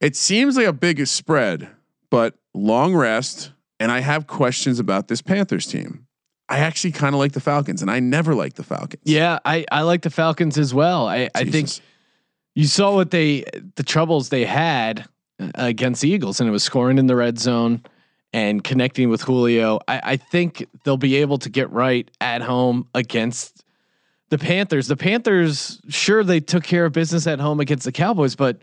It seems like a big spread, but long rest. And I have questions about this Panthers team. I actually kind of like the Falcons, and I never liked the Falcons. Yeah, I, I like the Falcons as well. I, I think you saw what they the troubles they had uh, against the Eagles, and it was scoring in the red zone and connecting with Julio. I, I think they'll be able to get right at home against the Panthers. The Panthers, sure, they took care of business at home against the Cowboys, but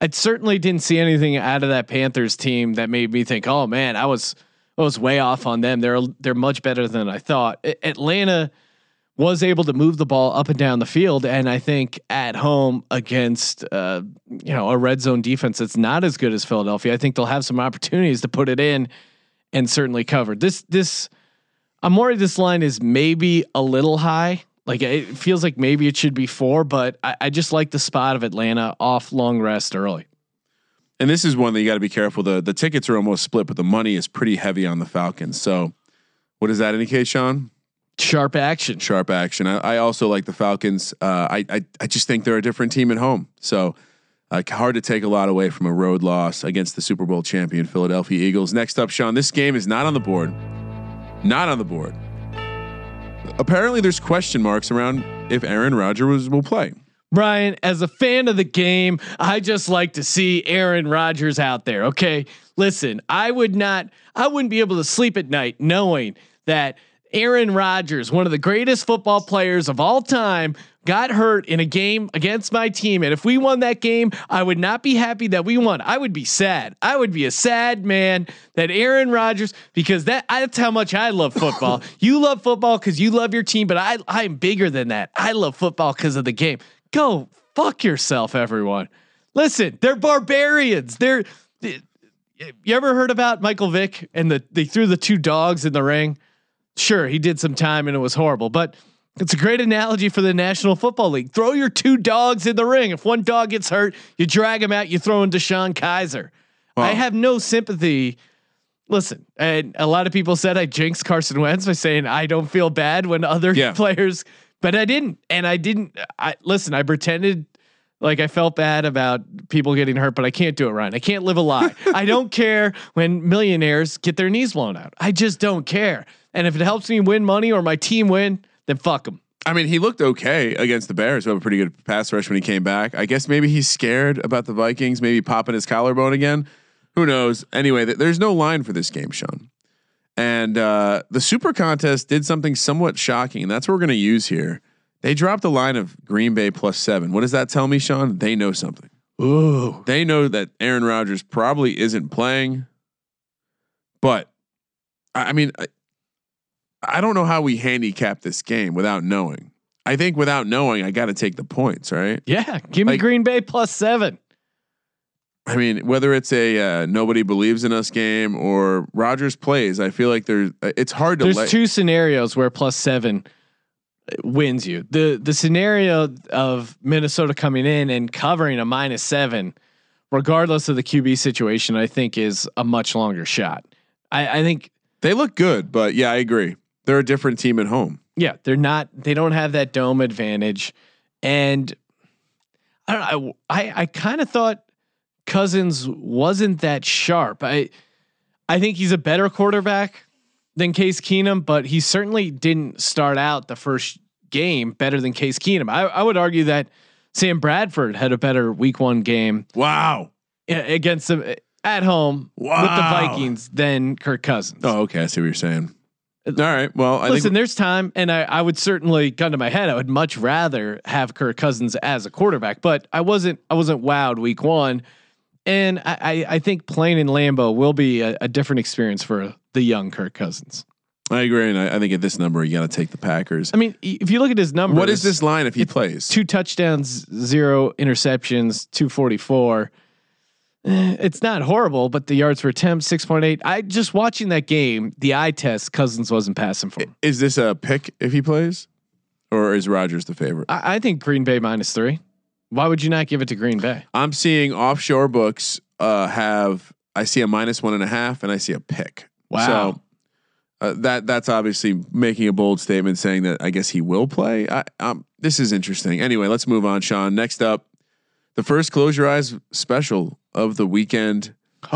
I certainly didn't see anything out of that Panthers team that made me think, oh man, I was I was way off on them. They're they're much better than I thought. Atlanta was able to move the ball up and down the field, and I think at home against uh, you know a red zone defense that's not as good as Philadelphia, I think they'll have some opportunities to put it in and certainly cover. This this I'm worried this line is maybe a little high. Like it feels like maybe it should be four, but I, I just like the spot of Atlanta off long rest early. And this is one that you got to be careful. The the tickets are almost split, but the money is pretty heavy on the Falcons. So, what does that indicate, Sean? Sharp action. Sharp action. I, I also like the Falcons. Uh, I, I I just think they're a different team at home. So, uh, hard to take a lot away from a road loss against the Super Bowl champion Philadelphia Eagles. Next up, Sean. This game is not on the board. Not on the board. Apparently, there's question marks around if Aaron Rodgers will play. Brian, as a fan of the game, I just like to see Aaron Rodgers out there. Okay. Listen, I would not, I wouldn't be able to sleep at night knowing that Aaron Rodgers, one of the greatest football players of all time, got hurt in a game against my team. And if we won that game, I would not be happy that we won. I would be sad. I would be a sad man that Aaron Rodgers, because that that's how much I love football. you love football because you love your team, but I I'm bigger than that. I love football because of the game. Go fuck yourself, everyone. Listen, they're barbarians. They're you ever heard about Michael Vick and the they threw the two dogs in the ring? Sure, he did some time and it was horrible, but it's a great analogy for the National Football League. Throw your two dogs in the ring. If one dog gets hurt, you drag him out. You throw in DeShone Kizer. I have no sympathy. Listen, and a lot of people said I jinxed Carson Wentz by saying I don't feel bad when other Yeah. players, but I didn't. And I didn't. I listen. I pretended like I felt bad about people getting hurt, but I can't do it right. I can't live a lie. I don't care when millionaires get their knees blown out. I just don't care. And if it helps me win money or my team win, then fuck them. I mean, he looked okay against the Bears. Who have a pretty good pass rush when he came back. I guess maybe he's scared about the Vikings, maybe popping his collarbone again. Who knows? Anyway, th- there's no line for this game, Sean. And uh, the Super Contest did something somewhat shocking, and that's what we're going to use here. They dropped a line of Green Bay plus seven. What does that tell me, Sean? They know something. Ooh. They know that Aaron Rodgers probably isn't playing. But I I mean, I, don't know how we handicap this game without knowing. I think without knowing, I got to take the points, right? Yeah. Give me Like- Green Bay plus seven. I mean, whether it's a uh, nobody believes in us game or Rodgers plays, I feel like there's it's hard to There's let. two scenarios where plus seven uh, wins you. The the scenario of Minnesota coming in and covering a minus seven, regardless of the QB situation, I think is a much longer shot. I, I think they look good, but yeah, I agree. They're a different team at home. Yeah, they're not. They don't have that dome advantage, and I don't know. I I, I kind of thought Cousins wasn't that sharp. I I think he's a better quarterback than Case Keenum, but he certainly didn't start out the first game better than Case Keenum. I, I would argue that Sam Bradford had a better Week One game Wow. against them at home with the Vikings than Kirk Cousins. Oh, okay. I see what you're saying. All right. Well, I Listen, there's time, and I, I would certainly gun to my head. I would much rather have Kirk Cousins as a quarterback, but I wasn't. I wasn't wowed week one, and I, I, I think playing in Lambeau will be a, a different experience for the young Kirk Cousins. I agree, and I, I think at this number you got to take the Packers. I mean, if you look at his number, What is this line if he plays? Two touchdowns, zero interceptions, two forty four. It's not horrible, but the yards per attempt six point eight. I just watching that game, the eye test, Cousins wasn't passing for him. Is this a pick if he plays, or is Rodgers the favorite? I, I think Green Bay minus three. Why would you not give it to Green Bay? I'm seeing offshore books uh, have. I see a minus one and a half, and I see a pick. Wow. So uh, that that's obviously making a bold statement, saying that I guess he will play. I, um, this is interesting. Anyway, let's move on, Sean. Next up, the first close your eyes special of the weekend.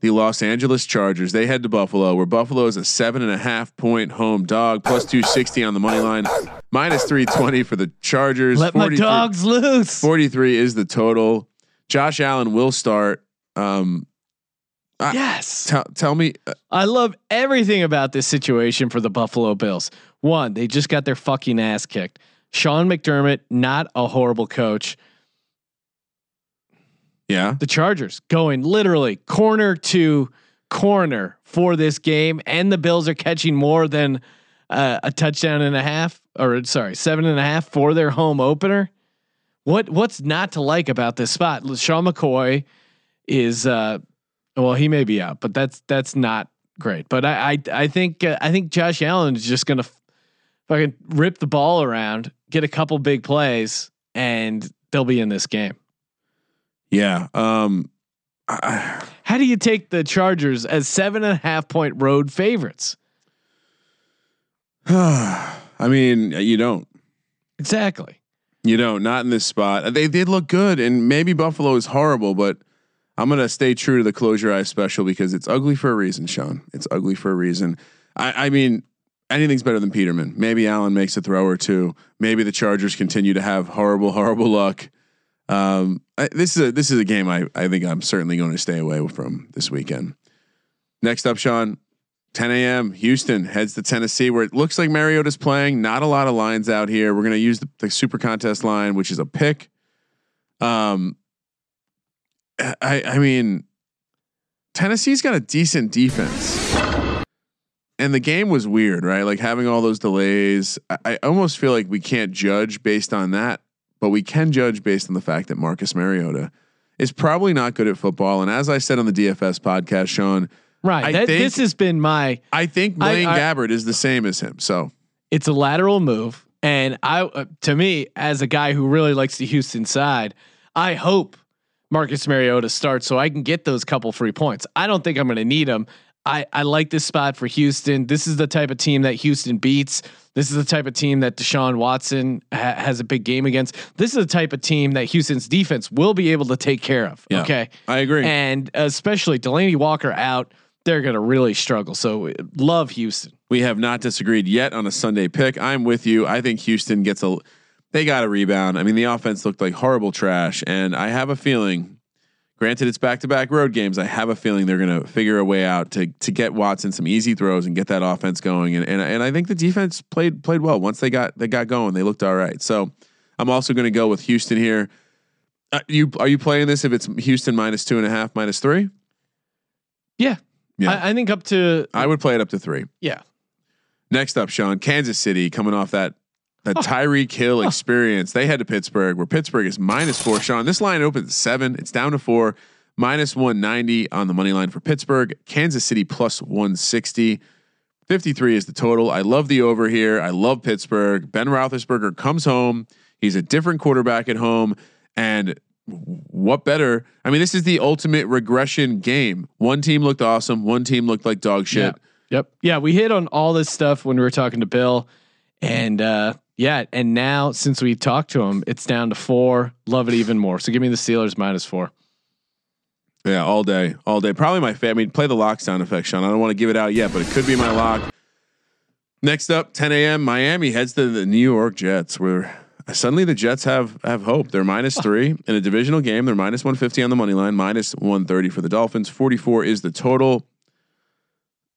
the Los Angeles Chargers. They head to Buffalo, where Buffalo is a seven and a half point home dog, plus two sixty on the money line, minus three twenty for the Chargers. Let my dogs loose. 43 is the total. Josh Allen will start. Um, Yes. tell tell me, uh, I love everything about this situation for the Buffalo Bills. One, they just got their fucking ass kicked. Sean McDermott, not a horrible coach. Yeah, The Chargers going literally corner to corner for this game, and the Bills are catching more than uh, a touchdown and a half, or sorry, seven and a half for their home opener. What what's not to like about this spot? Sean McCoy is uh, well, he may be out, but that's that's not great. But I I, I think uh, I think Josh Allen is just gonna fucking rip the ball around, get a couple big plays, and they'll be in this game. Yeah. Um, I, How do you take the Chargers as seven and a half point road favorites? I mean, you don't, Exactly. you don't, not in this spot. They did look good, and maybe Buffalo is horrible, but I'm gonna stay true to the close your eyes special because it's ugly for a reason, Sean. It's ugly for a reason. I, I mean, anything's better than Peterman. Maybe Allen makes a throw or two. Maybe the Chargers continue to have horrible, horrible luck. Um, I, this is a this is a game I I think I'm certainly going to stay away from this weekend. Next up, Sean, 10 a.m. Houston heads to Tennessee, where it looks like Mariota's playing. Not a lot of lines out here. We're going to use the, the Super Contest line, which is a pick. Um, I I mean, Tennessee's got a decent defense, and the game was weird, right? Like having all those delays. I, I almost feel like we can't judge based on that, but we can judge based on the fact that Marcus Mariota is probably not good at football. And as I said on the DFS podcast, Sean, Right. I That- think- this has been my. I think I- Blaine I- Gabbert is the same as him. So It's a lateral move, and I, uh, to me, as a guy who really likes the Houston side, I hope Marcus Mariota starts so I can get those couple free points. I don't think I'm going to need them. I, I like this spot for Houston. This is the type of team that Houston beats. This is the type of team that Deshaun Watson ha- has a big game against. This is the type of team that Houston's defense will be able to take care of. Yeah, okay. I agree. And especially Delanie Walker out, they're going to really struggle. So uh, love Houston. we have not disagreed yet on a Sunday pick. I'm with you. I think Houston gets a. They got a rebound. I mean, the offense looked like horrible trash, and I have a feeling. Granted, it's back to back road games. I have a feeling they're going to figure a way out to to get Watson some easy throws and get that offense going. And and and I think the defense played played well once they got they got going. They looked all right. So I'm also going to go with Houston here. Uh, you are you playing this if it's Houston minus two and a half, minus three? Yeah. Yeah. I, I think up to I would play it up to three. yeah. Next up, Sean, Kansas City coming off that that Tyreek Hill experience. They head to Pittsburgh, where Pittsburgh is minus four. Sean, this line opens at seven. It's down to four, minus one ninety on the money line for Pittsburgh. Kansas City plus one sixty. 53 is the total. I love the over here. I love Pittsburgh. Ben Roethlisberger comes home. He's a different quarterback at home. And what better? I mean, this is the ultimate regression game. One team looked awesome. One team looked like dog shit. Yeah. Yep. Yeah, we hit on all this stuff when we were talking to Bill, And uh, yeah, and now since we talked to him, it's down to four. Love it even more. So give me the Steelers minus four. Yeah, all day, all day. Probably my favorite. I mean, play the lock sound effect, Sean. I don't want to give it out yet, but it could be my lock. Next up, 10 a.m. Miami heads to the New York Jets, where suddenly the Jets have have hope. They're minus three in a divisional game. They're minus 150 on the money line, minus 130 for the Dolphins. 44 is the total.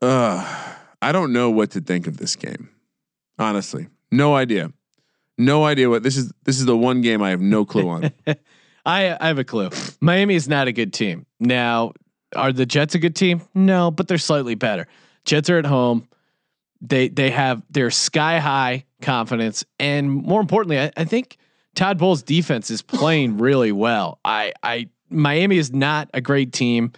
Uh, I don't know what to think of this game. Honestly, no idea. No idea what this is. This is the one game I have no clue on. I I have a clue. Miami is not a good team. Now, are the Jets a good team? No, but they're slightly better. Jets are at home. They they have their sky high confidence, and more importantly, I, I think Todd Bowles' defense is playing really well. I I Miami is not a great team.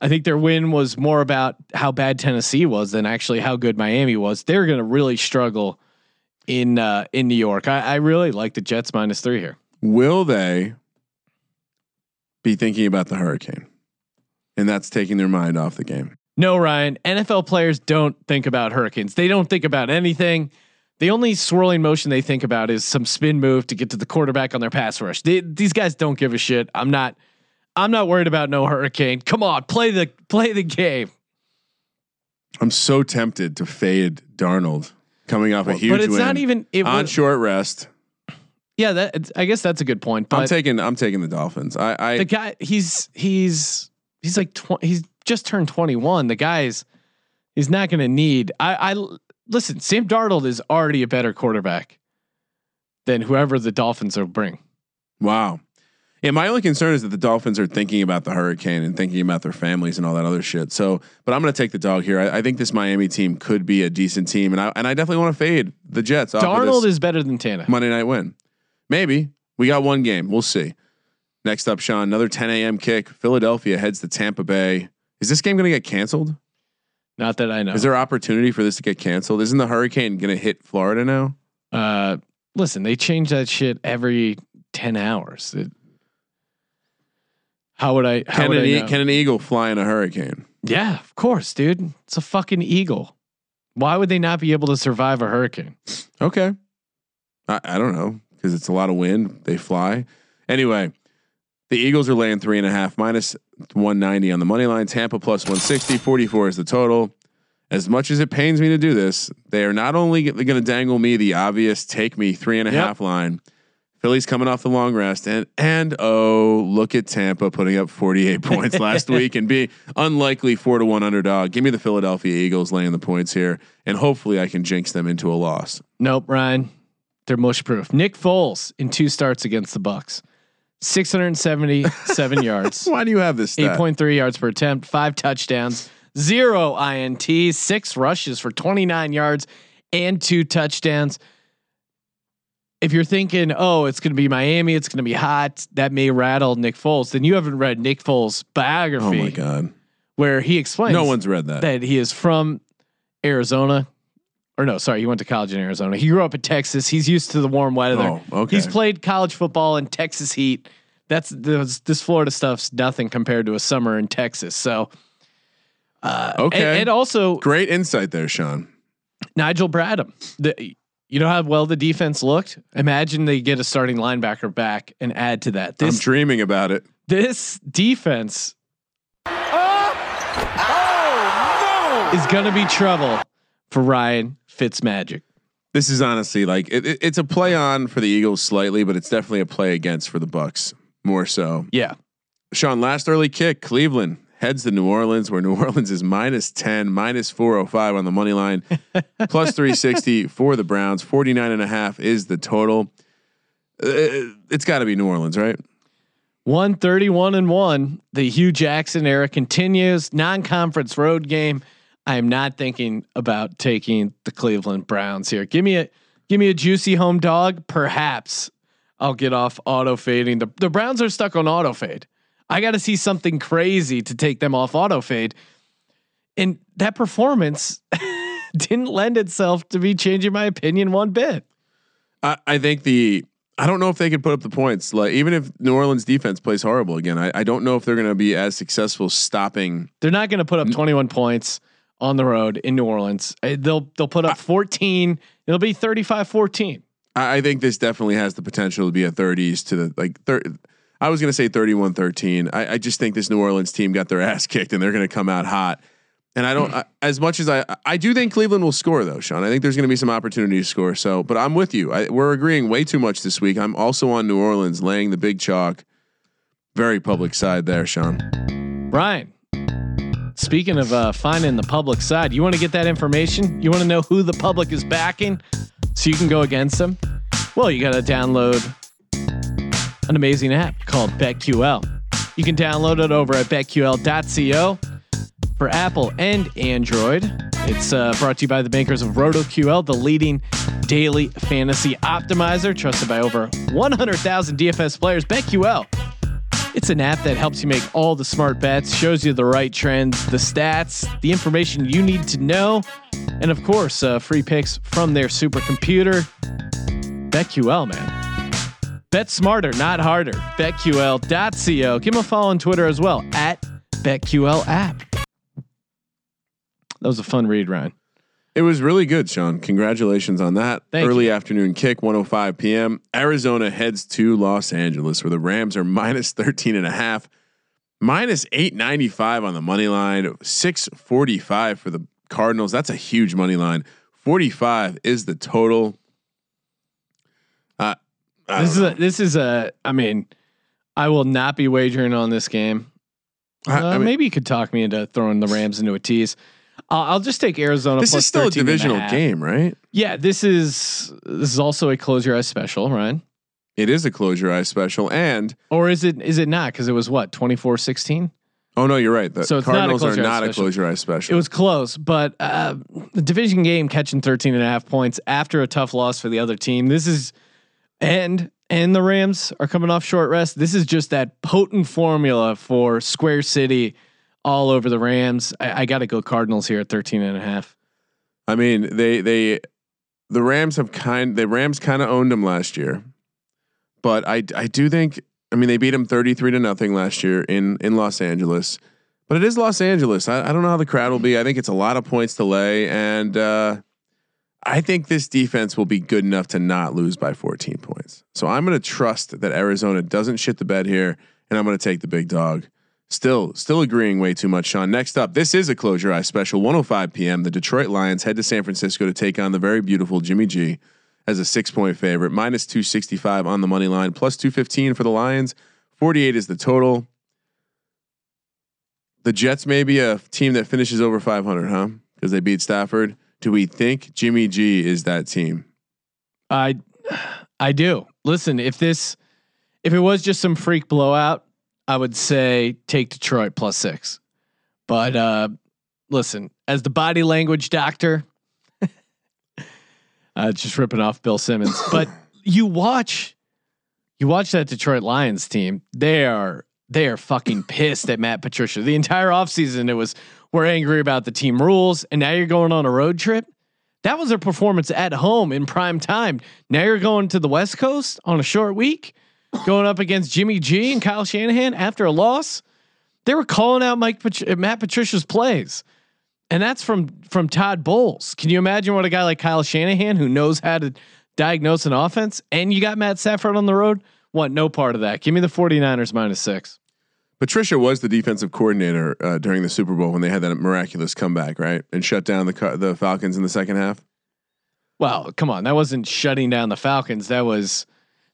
I think their win was more about how bad Tennessee was than actually how good Miami was. They're going to really struggle in uh, in New York. I, I really like the Jets minus three here. Will they be thinking about the hurricane? And that's taking their mind off the game. No, Ryan. NFL players don't think about hurricanes. They don't think about anything. The only swirling motion they think about is some spin move to get to the quarterback on their pass rush. They, these guys don't give a shit. I'm not. I'm not worried about no hurricane. Come on, play the play the game. I'm so tempted to fade Darnold coming off a huge but it's win not even it on was, short rest. Yeah, that I guess that's a good point. But I'm taking I'm taking the Dolphins. I, I the guy, he's he's he's like tw- he's just turned 21. The guy's he's not going to need. I, I listen. Sam Darnold is already a better quarterback than whoever the Dolphins will bring. wow. Yeah, my only concern is that the Dolphins are thinking about the hurricane and thinking about their families and all that other shit. So, but I'm going to take the dog here. I, I think this Miami team could be a decent team, and I and I definitely want to fade the Jets. off of Darnold is better than Tana. Monday night win. Maybe we got one game. We'll see. Next up, Sean, another 10 a.m. kick. Philadelphia heads to Tampa Bay. Is this game going to get canceled? Not that I know. Is there opportunity for this to get canceled? Isn't the hurricane going to hit Florida now? uh, listen, they change that shit every 10 hours. It- how would I? How Can would an, I e- can an eagle fly in a hurricane? yeah, of course, dude. It's a fucking eagle. Why would they not be able to survive a hurricane? Okay. I, I don't know because it's a lot of wind. They fly. Anyway, the Eagles are laying three and a half minus 190 on the money line. Tampa plus 160. 44 is the total. As much as it pains me to do this, they are not only going to dangle me the obvious take me three and a half Yep. line. Philly's coming off the long rest, and and oh, look at Tampa putting up 48 points last week and be unlikely four to one underdog. Give me the Philadelphia Eagles laying the points here, and hopefully I can jinx them into a loss. Nope, Ryan. They're mush proof. Nick Foles in two starts against the Bucks. 677 yards, Why do you have this? Stat? 8.3 yards per attempt, five touchdowns, zero INT, six rushes for 29 yards and two touchdowns. If you're thinking, oh, it's going to be Miami, it's going to be hot, that may rattle Nick Foles, then you haven't read Nick Foles' biography Oh my god! where he explains No one's read that. that he is from Arizona. Or no, sorry, he went to college in Arizona. He grew up in Texas. He's used to the warm weather. Oh, okay. He's played college football in Texas heat. That's this, this Florida stuff's nothing compared to a summer in Texas. So, uh, Okay. and, and also Great insight there, Sean. Nigel Bradham. The, you know how well the defense looked. Imagine they get a starting linebacker back and add to that. This, I'm dreaming about it. this defense oh, is going to be trouble for Ryan Fitzmagic. This is honestly like it, it- it's a play on for the Eagles slightly, but it's definitely a play against for the Bucks more so. Yeah. Sean, last early kick, Cleveland heads to New Orleans, where New Orleans is minus 10, minus 405 on the money line, plus 360 for the Browns. 49 and a half is the total. Uh, it's got to be New Orleans, right? 131 and 1. The Hue Jackson era continues. Non-conference road game. I am not thinking about taking the Cleveland Browns here. Give me a give me a juicy home dog. Perhaps I'll get off auto fading. The the Browns are stuck on auto fade. I got to see something crazy to take them off auto fade. And that performance didn't lend itself to me changing my opinion one bit. I, I think the I don't know if they could put up the points. Like even if New Orleans defense plays horrible again, I, I don't know if they're going to be as successful stopping. They're not going to put up 21 points on the road in New Orleans. Uh, They'll they'll put up 14. It'll be 35-14. I, I think this definitely has the potential to be a 30s to the like. Thir- I was going to say 31-13. I, I just think this New Orleans team got their ass kicked and they're going to come out hot. And I don't, I, as much as I, I do think Cleveland will score though, Sean. I think there's going to be some opportunity to score. So, but I'm with you. I, we're agreeing way too much this week. I'm also on New Orleans, laying the big chalk. Very public side there, Sean. Brian, speaking of uh, finding the public side, you want to get that information? You want to know who the public is backing so you can go against them? Well, you got to download an amazing app called BetQL. You can download it over at betql.co for Apple and Android. It's uh, brought to you by the bankers of RotoQL, the leading daily fantasy optimizer, trusted by over 100,000 DFS players. BetQL it's an app that helps you make all the smart bets, shows you the right trends, the stats, the information you need to know, and of course, uh, free picks from their supercomputer. BetQL, man. Bet smarter, not harder. BetQL.co. Give them a follow on Twitter as well at BetQL app. That was a fun read, Ryan. It was really good, Sean. Congratulations on that. Thank Early you. afternoon kick, 105 p.m. Arizona heads to Los Angeles where the Rams are minus 13 and a half, minus 895 on the money line, 645 for the Cardinals. That's a huge money line. 45 is the total. I This is a, this is a. I mean, I will not be wagering on this game. Uh, I mean- maybe you could talk me into throwing the Rams into a tease. Uh, I'll just take Arizona. this is still a divisional half. game, right? Yeah, this is this is also a close your eyes special, Ryan. It is a close your eyes special. And Or is it is it not? Because it was what 24-16? oh no, you're right. The So it's not Cardinals are not a close your eyes special. It was close, but uh, the division game catching 13 and a half points after a tough loss for the other team. This is and and the Rams are coming off short rest. This is just that potent formula for Square City all over the Rams. I, I got to go Cardinals here at 13 and a half. I mean, they they the Rams have kind the Rams kind of owned them last year, but I I do think I mean they beat them thirty three to nothing last year in in Los Angeles, but it is Los Angeles. I, I don't know how the crowd will be. I think it's a lot of points to lay, and uh, I think this defense will be good enough to not lose by fourteen points. So I'm going to trust that Arizona doesn't shit the bed here, and I'm going to take the big dog. Still, still agreeing way too much, Sean. Next up, this is a close your eyes special. 105 p.m. The Detroit Lions head to San Francisco to take on the very beautiful Jimmy G as a six point favorite. Minus 265 on the money line, plus 215 for the Lions. 48 is the total. The Jets may be a team that finishes over 500, huh? Because they beat Stafford. Do we think Jimmy G is that team? I I do. Listen, if this if it was just some freak blowout, I would say take Detroit plus 6. But uh listen, as the body language doctor, uh just ripping off Bill Simmons. But you watch you watch that Detroit Lions team, they are they are fucking pissed at Matt Patricia. The entire offseason it was we're angry about the team rules and now you're going on a road trip. That was their performance at home in prime time. Now you're going to the West Coast on a short week, going up against Jimmy G and Kyle Shanahan after a loss. They were calling out Mike Pat- Matt Patricia's plays, and that's from from Todd Bowles. Can you imagine what a guy like Kyle Shanahan, who knows how to diagnose an offense, and you got Matt Stafford on the road? Want no part of that. Give me the 49ers minus six. Patricia was the defensive coordinator uh, during the Super Bowl when they had that miraculous comeback, right, and shut down the the Falcons in the second half. Well, come on, that wasn't shutting down the Falcons. That was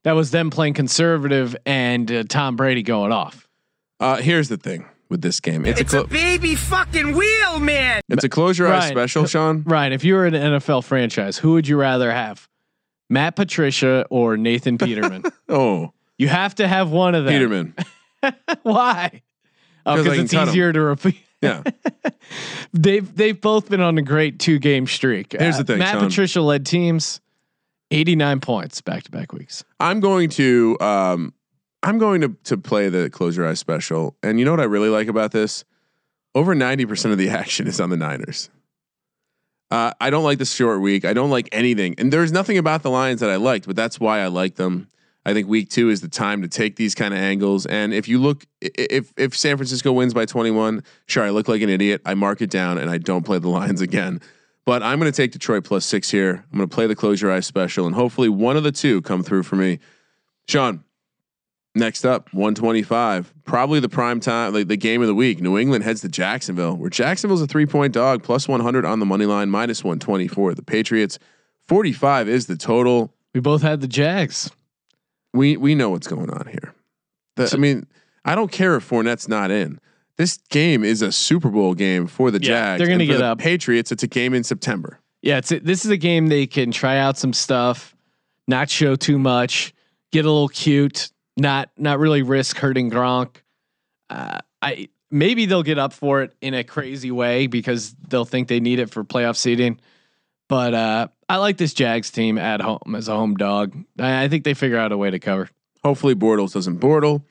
that was them playing conservative and uh, Tom Brady going off. Uh, here's the thing with this game: it's, It's a a baby fucking wheel, man. it's a close your eyes special, Sean. Ryan, if you were an NFL franchise, who would you rather have? Matt Patricia or Nathan Peterman? Oh, you have to have one of them. Peterman. Why? Oh, because can it's easier to repeat. Yeah, They've they've both been on a great two game streak. Uh, Here's the thing, Matt Sean. Patricia led teams, eighty nine points back to back weeks. I'm going to um, I'm going to to play the close your eyes special, and you know what I really like about this? Over ninety percent of the action is on the Niners. Uh, I don't like the short week. I don't like anything, and there's nothing about the Lions that I liked, but that's why I like them. I think week two is the time to take these kind of angles. And if you look, if if San Francisco wins by 21, sure, I look like an idiot. I mark it down and I don't play the Lions again. But I'm going to take Detroit plus six here. I'm going to play the close your eyes special, and hopefully one of the two come through for me. Sean, next up, 125, probably the prime time, like the game of the week. New England heads to Jacksonville, where Jacksonville's a three point dog, plus 100 on the money line, minus 124. The Patriots, 45 is the total. We both had the Jags. We we know what's going on here. The, I mean, I don't care if Fournette's not in. This game is a Super Bowl game for the Yeah, Jags. they're gonna get the up. Patriots, it's a game in September. Yeah, it's this is a game they can try out some stuff, not show too much, get a little cute, not not really risk hurting Gronk. Uh, I maybe they'll get up for it in a crazy way because they'll think they need it for playoff seeding. But uh, I like this Jags team at home as a home dog. I, I think they figure out a way to cover. Hopefully, Bortles doesn't Bortle.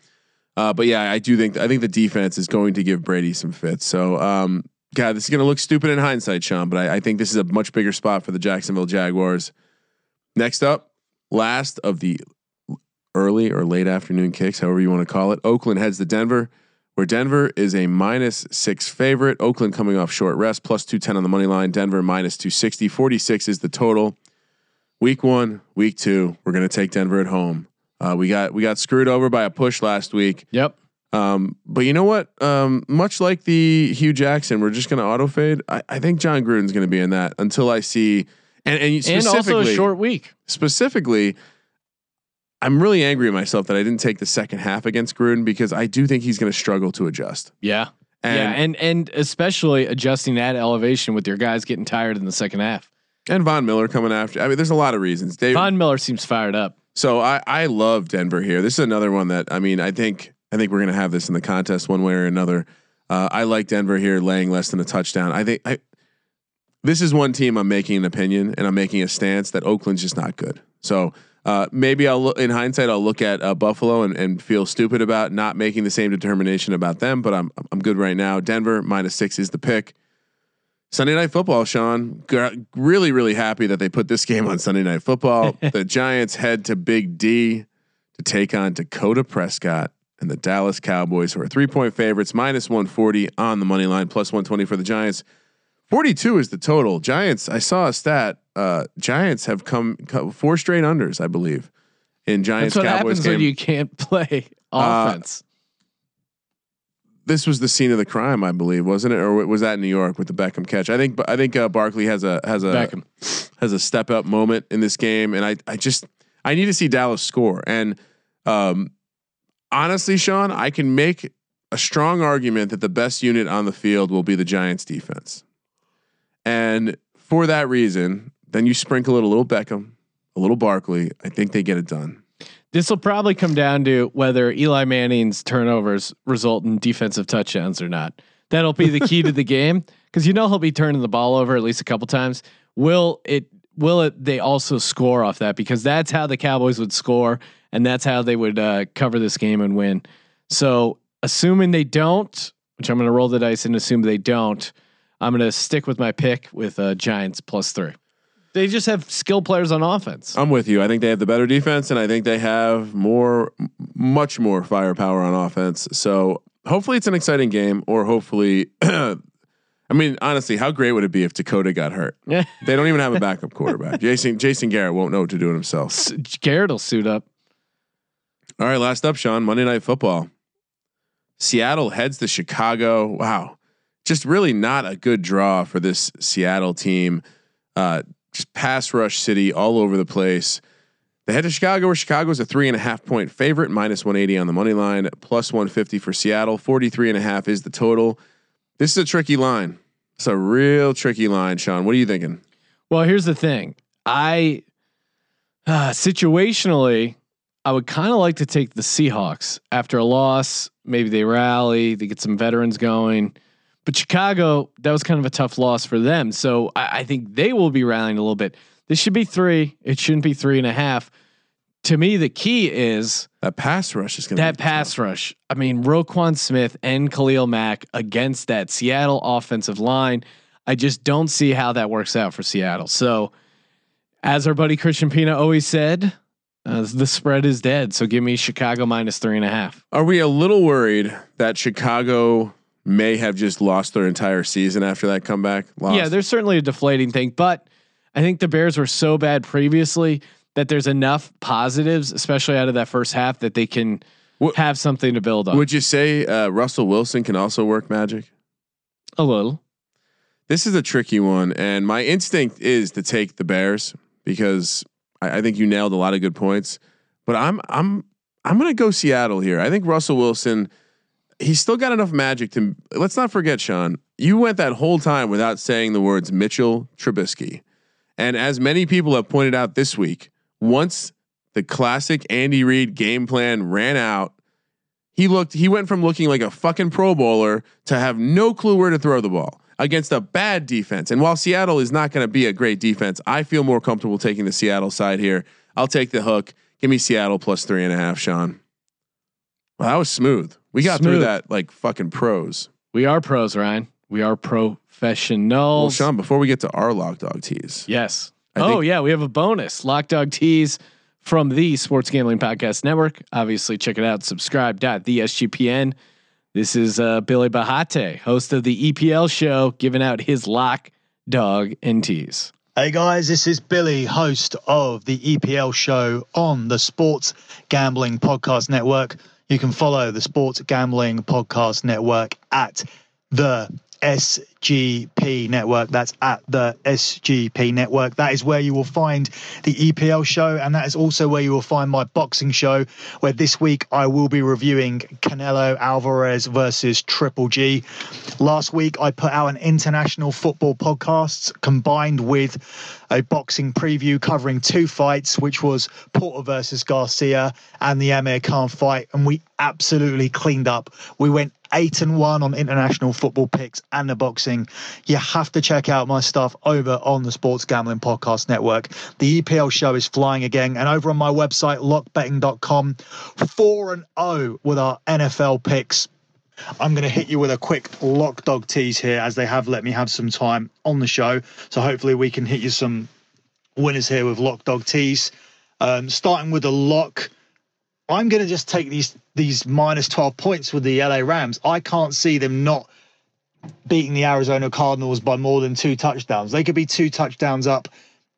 Uh, but yeah, I do think I think the defense is going to give Brady some fits. So, um, God, this is going to look stupid in hindsight, Sean. But I, I think this is a much bigger spot for the Jacksonville Jaguars. Next up, last of the early or late afternoon kicks, however you want to call it. Oakland heads to Denver, where Denver is a minus six favorite. Oakland coming off short rest, plus 210 on the money line. Denver minus 260. 46 is the total. Week one, week two, we're going to take Denver at home. Uh, we got we got screwed over by a push last week. Yep. Um, but you know what? Um, much like the Hue Jackson, we're just going to auto fade. I, I think Jon Gruden's going to be in that until I see. And and And also a short week. specifically, I'm really angry at myself that I didn't take the second half against Gruden because I do think he's going to struggle to adjust. Yeah. And, yeah, and and especially adjusting that elevation with your guys getting tired in the second half. and Von Miller coming after. I mean, there's a lot of reasons. Dave, Von Miller seems fired up. So I I love Denver here. This is another one that I mean I think I think we're gonna have this in the contest one way or another. Uh, I like Denver here laying less than a touchdown. I think I this is one team I'm making an opinion and I'm making a stance that Oakland's just not good. So uh, maybe I'll look in hindsight I'll look at uh, Buffalo and, and feel stupid about not making the same determination about them. But I'm I'm good right now. Denver minus six is the pick. Sunday night football, Sean. G- Really, really happy that they put this game on Sunday night football. the Giants head to Big D to take on Dakota Prescott and the Dallas Cowboys, who are three point favorites, minus 140 on the money line, plus 120 for the Giants. 42 is the total. Giants, I saw a stat. Uh, Giants have come, come four straight unders, I believe, in Giants That's what Cowboys happens game. when you can't play Uh, offense. this was the scene of the crime, I believe, wasn't it? Or was that in New York with the Beckham catch? I think I think uh, Barkley has a has a Beckham. has a step up moment in this game, and I I just I need to see Dallas score. And um, honestly, Sean, I can make a strong argument that the best unit on the field will be the Giants defense, and for that reason, then you sprinkle it a little Beckham, a little Barkley. I think they get it done. This will probably come down to whether Eli Manning's turnovers result in defensive touchdowns or not. That'll be the key to the game because you know he'll be turning the ball over at least a couple times. Will it? Will it? They also score off that because that's how the Cowboys would score, and that's how they would uh, cover this game and win. So, assuming they don't, which I'm going to roll the dice and assume they don't, I'm going to stick with my pick with uh, Giants plus three. They just have skill players on offense. I'm with you. I think they have the better defense, and I think they have more, much more firepower on offense. So hopefully, it's an exciting game, or hopefully, I mean, honestly, how great would it be if Dakota got hurt? Yeah. They don't even have a backup quarterback. Jason Jason Garrett won't know what to do with himself. S- Garrett will suit up. All right, last up, Sean. Monday Night Football. Seattle heads to Chicago. Wow, just really not a good draw for this Seattle team. Uh, just pass rush city all over the place. They head to Chicago, where Chicago's a three and a half point favorite, minus 180 on the money line, plus 150 for Seattle. 43 and a half is the total. This is a tricky line. It's a real tricky line, Sean. What are you thinking? Well, here's the thing. I uh, situationally, I would kind of like to take the Seahawks after a loss. Maybe they rally, they get some veterans going. But Chicago, that was kind of a tough loss for them. So I, I think they will be rallying a little bit. This should be three. It shouldn't be three and a half. To me, the key is That pass rush is going to be that pass rush. I mean, Roquan Smith and Khalil Mack against that Seattle offensive line. I just don't see how that works out for Seattle. So, as our buddy Christian Pina always said, Uh, the spread is dead, so give me Chicago minus three and a half. Are we a little worried that Chicago may have just lost their entire season after that comeback? Lost. Yeah, there's certainly a deflating thing, but I think the Bears were so bad previously that there's enough positives, especially out of that first half, that they can What- have something to build on. Would you say uh, Russell Wilson can also work magic? a little. This is a tricky one, and my instinct is to take the Bears because I, I think you nailed a lot of good points. But I'm I'm I'm gonna go Seattle here. I think Russell Wilson, he's still got enough magic to. Let's not forget, Sean. You went that whole time without saying the words Mitchell Trubisky, and as many people have pointed out this week, once the classic Andy Reid game plan ran out, he looked he went from looking like a fucking pro bowler to have no clue where to throw the ball against a bad defense. And while Seattle is not going to be a great defense, I feel more comfortable taking the Seattle side here. I'll take the hook. Give me Seattle plus three and a half, Sean. Well, that was smooth. We got through that like fucking pros. We are pros, Ryan. We are professionals. Well, Sean, before we get to our lock dog teas, Yes. I oh think- yeah, we have a bonus lock dog tease from the Sports Gambling Podcast Network. Obviously, check it out. Subscribe. Dot the SGPN. This is uh, Billy Bahate, host of the EPL show, giving out his lock dog and tease. Hey guys, this is Billy, host of the EPL show on the Sports Gambling Podcast Network. You can follow the Sports Gambling Podcast Network at the SGP Network. That's at the SGP Network. That is where you will find the EPL show, and that is also where you will find my boxing show, where this week I will be reviewing Canelo Alvarez versus Triple G. Last week I put out an international football podcast combined with a boxing preview covering two fights, which was Porter versus Garcia and the Amir Khan fight, and we absolutely cleaned up. We went eight and one on international football picks and the boxing. You have to check out my stuff over on the Sports Gambling Podcast Network. The EPL show is flying again, and over on my website, lockbetting.com, 4 and 0 with our NFL picks. I'm going to hit you with a quick lock dog tease here as they have let me have some time on the show. So hopefully we can hit you some winners here with lock dog tease. Um, starting with the lock, I'm going to just take these these minus 12 points with the LA Rams. I can't see them not beating the Arizona Cardinals by more than two touchdowns. They could be two touchdowns up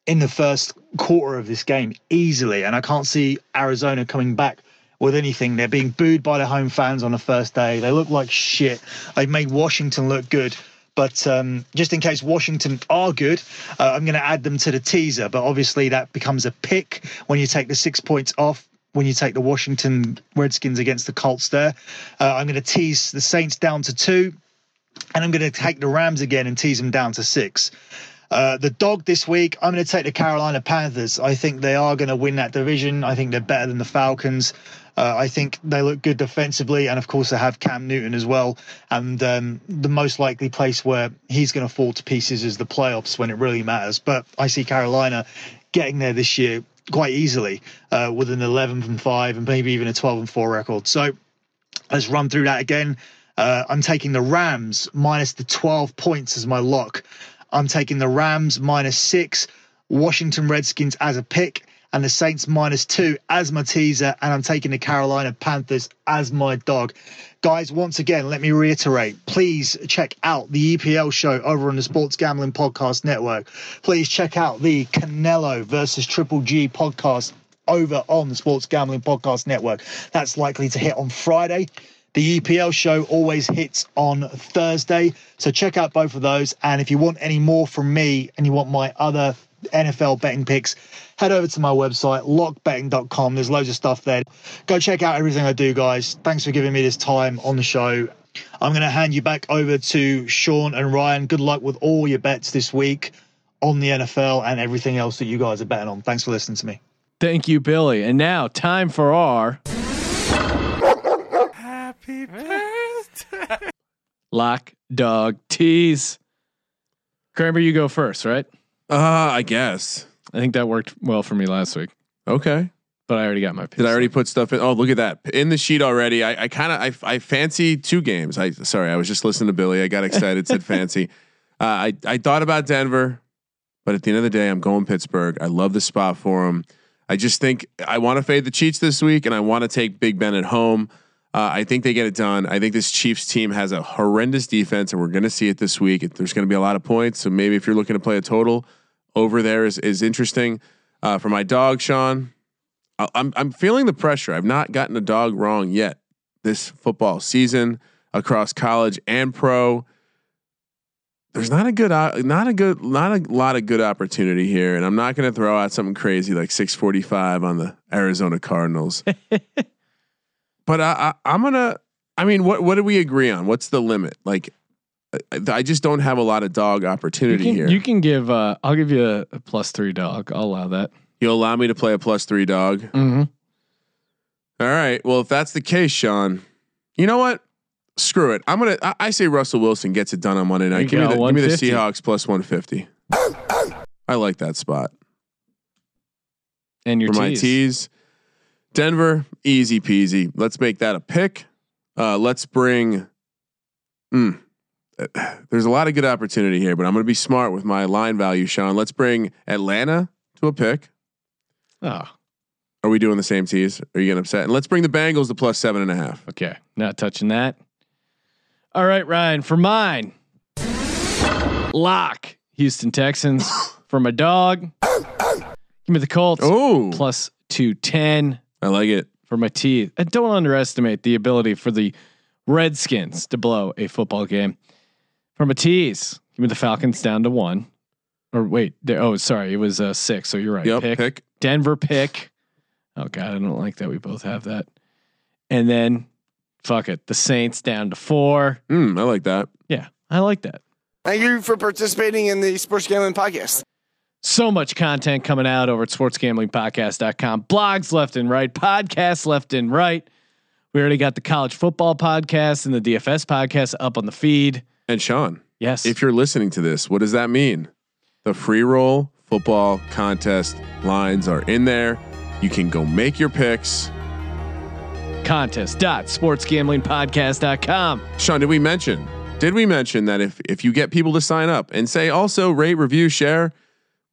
in the first quarter of this game easily, and I can't see Arizona coming back with anything. They're being booed by the home fans on the first day. They look like shit. They've made Washington look good. But um, just in case Washington are good, uh, I'm going to add them to the teaser. But obviously, that becomes a pick when you take the six points off. When you take the Washington Redskins against the Colts, there, uh, I'm going to tease the Saints down to two, and I'm going to take the Rams again and tease them down to six. Uh, the dog this week, I'm going to take the Carolina Panthers. I think they are going to win that division. I think they're better than the Falcons. Uh, I think they look good defensively, and of course they have Cam Newton as well. And um, the most likely place where he's going to fall to pieces is the playoffs when it really matters. But I see Carolina getting there this year quite easily uh, with an 11 and five and maybe even a 12 and four record. So let's run through that again. Uh, I'm taking the Rams minus the 12 points as my lock. I'm taking the Rams minus six, Washington Redskins as a pick, and the Saints minus two as my teaser. And I'm taking the Carolina Panthers as my dog. Guys, once again, let me reiterate please check out the EPL show over on the Sports Gambling Podcast Network. Please check out the Canelo versus Triple G podcast over on the Sports Gambling Podcast Network. That's likely to hit on Friday. The EPL show always hits on Thursday. So check out both of those. And if you want any more from me and you want my other NFL betting picks, head over to my website, lockbetting.com. There's loads of stuff there. Go check out everything I do, guys. Thanks for giving me this time on the show. I'm going to hand you back over to Sean and Ryan. Good luck with all your bets this week on the NFL and everything else that you guys are betting on. Thanks for listening to me. Thank you, Billy. And now, time for our happy birthday lock dog tease. Kramer, you go first, right? uh, I guess. I think that worked well for me last week, Okay. but I already got my. Did I already put stuff in? Oh, look at that in the sheet already. I, I kind of I, I fancy two games. I sorry, I was just listening to Billy. I got excited. said fancy. Uh, I I thought about Denver, but at the end of the day, I'm going Pittsburgh. I love the spot for them. I just think I want to fade the Chiefs this week, and I want to take Big Ben at home. Uh, I think they get it done. I think this Chiefs team has a horrendous defense, and we're going to see it this week. There's going to be a lot of points, so maybe if you're looking to play a total over there is is interesting. Uh, for my dog, Sean, I- I'm I'm feeling the pressure. I've not gotten a dog wrong yet this football season across college and pro. There's not a good, uh, not a good, not a lot of good opportunity here, and I'm not going to throw out something crazy like 645 on the Arizona Cardinals. but I, I, I'm gonna. I mean, what what do we agree on? What's the limit? Like, I, I just don't have a lot of dog You opportunity can, here. you can give. Uh, I'll give you a, a plus three dog. I'll allow that. You'll allow me to play a plus three dog. Mm-hmm. All right. Well, if that's the case, Sean, you know what? Screw it. I'm gonna. I, I say Russell Wilson gets it done on Monday night. Give me, the, give me the Seahawks plus 150. I like that spot And your for my tees. tees. Denver, easy peasy. Let's make that a pick. Uh, let's bring. Mm, there's a lot of good opportunity here, but I'm going to be smart with my line value, Sean. Let's bring Atlanta to a pick. Oh, Are we doing the same tees? Are you getting upset? And let's bring the Bengals to plus seven and a half. okay. Not touching that. All right, Ryan. For mine, lock Houston Texans. For my dog, give me the Colts Oh, plus two ten. I like it. for my teeth. And don't underestimate the ability for the Redskins to blow a football game. For my tees, give me the Falcons down to one. Or wait, there, oh sorry, it was uh, six. So you're right. Yep, pick. pick. Denver pick. Oh god, I don't like that. We both have that. And then, fuck it, the Saints down to four. Mm, I like that. Yeah, I like that. Thank you for participating in the Sports Gambling Podcast. So much content coming out over at sportsgamblingpodcast.com. Blogs left and right, podcasts left and right. We already got the college football podcast and the DFS podcast up on the feed. And Sean, Yes. if you're listening to this, what does that mean? The Freeroll football contest lines are in there. You can go make your picks. contest.sportsgamblingpodcast.com. Sean, did we mention? Did we mention that if if you get people to sign up and say also rate, review, share,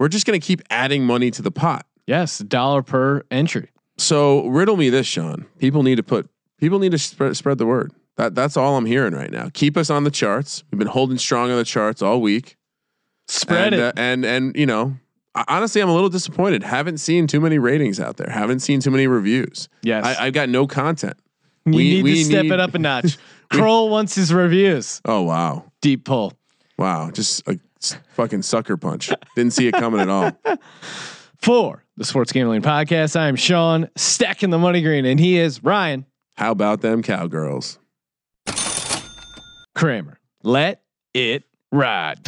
we're just going to keep adding money to the pot. Yes, dollar per entry. So riddle me this, Sean. People need to put people need to spread spread the word. That that's all I'm hearing right now. Keep us on the charts. We've been holding strong on the charts all week. Spread and, it. uh, and and you know, I- honestly, I'm a little disappointed. Haven't seen too many ratings out there. Haven't seen too many reviews. yes. I, I've got no content. you we- need we to step need- it up a notch. Kroll wants his reviews. Oh wow, Deep pull. wow, just a fucking sucker punch. Didn't see it coming at all. For the Sports Gambling Podcast, I am Sean, stacking the money green, and he is Ryan How about them cowgirls? Kramer. Let it ride.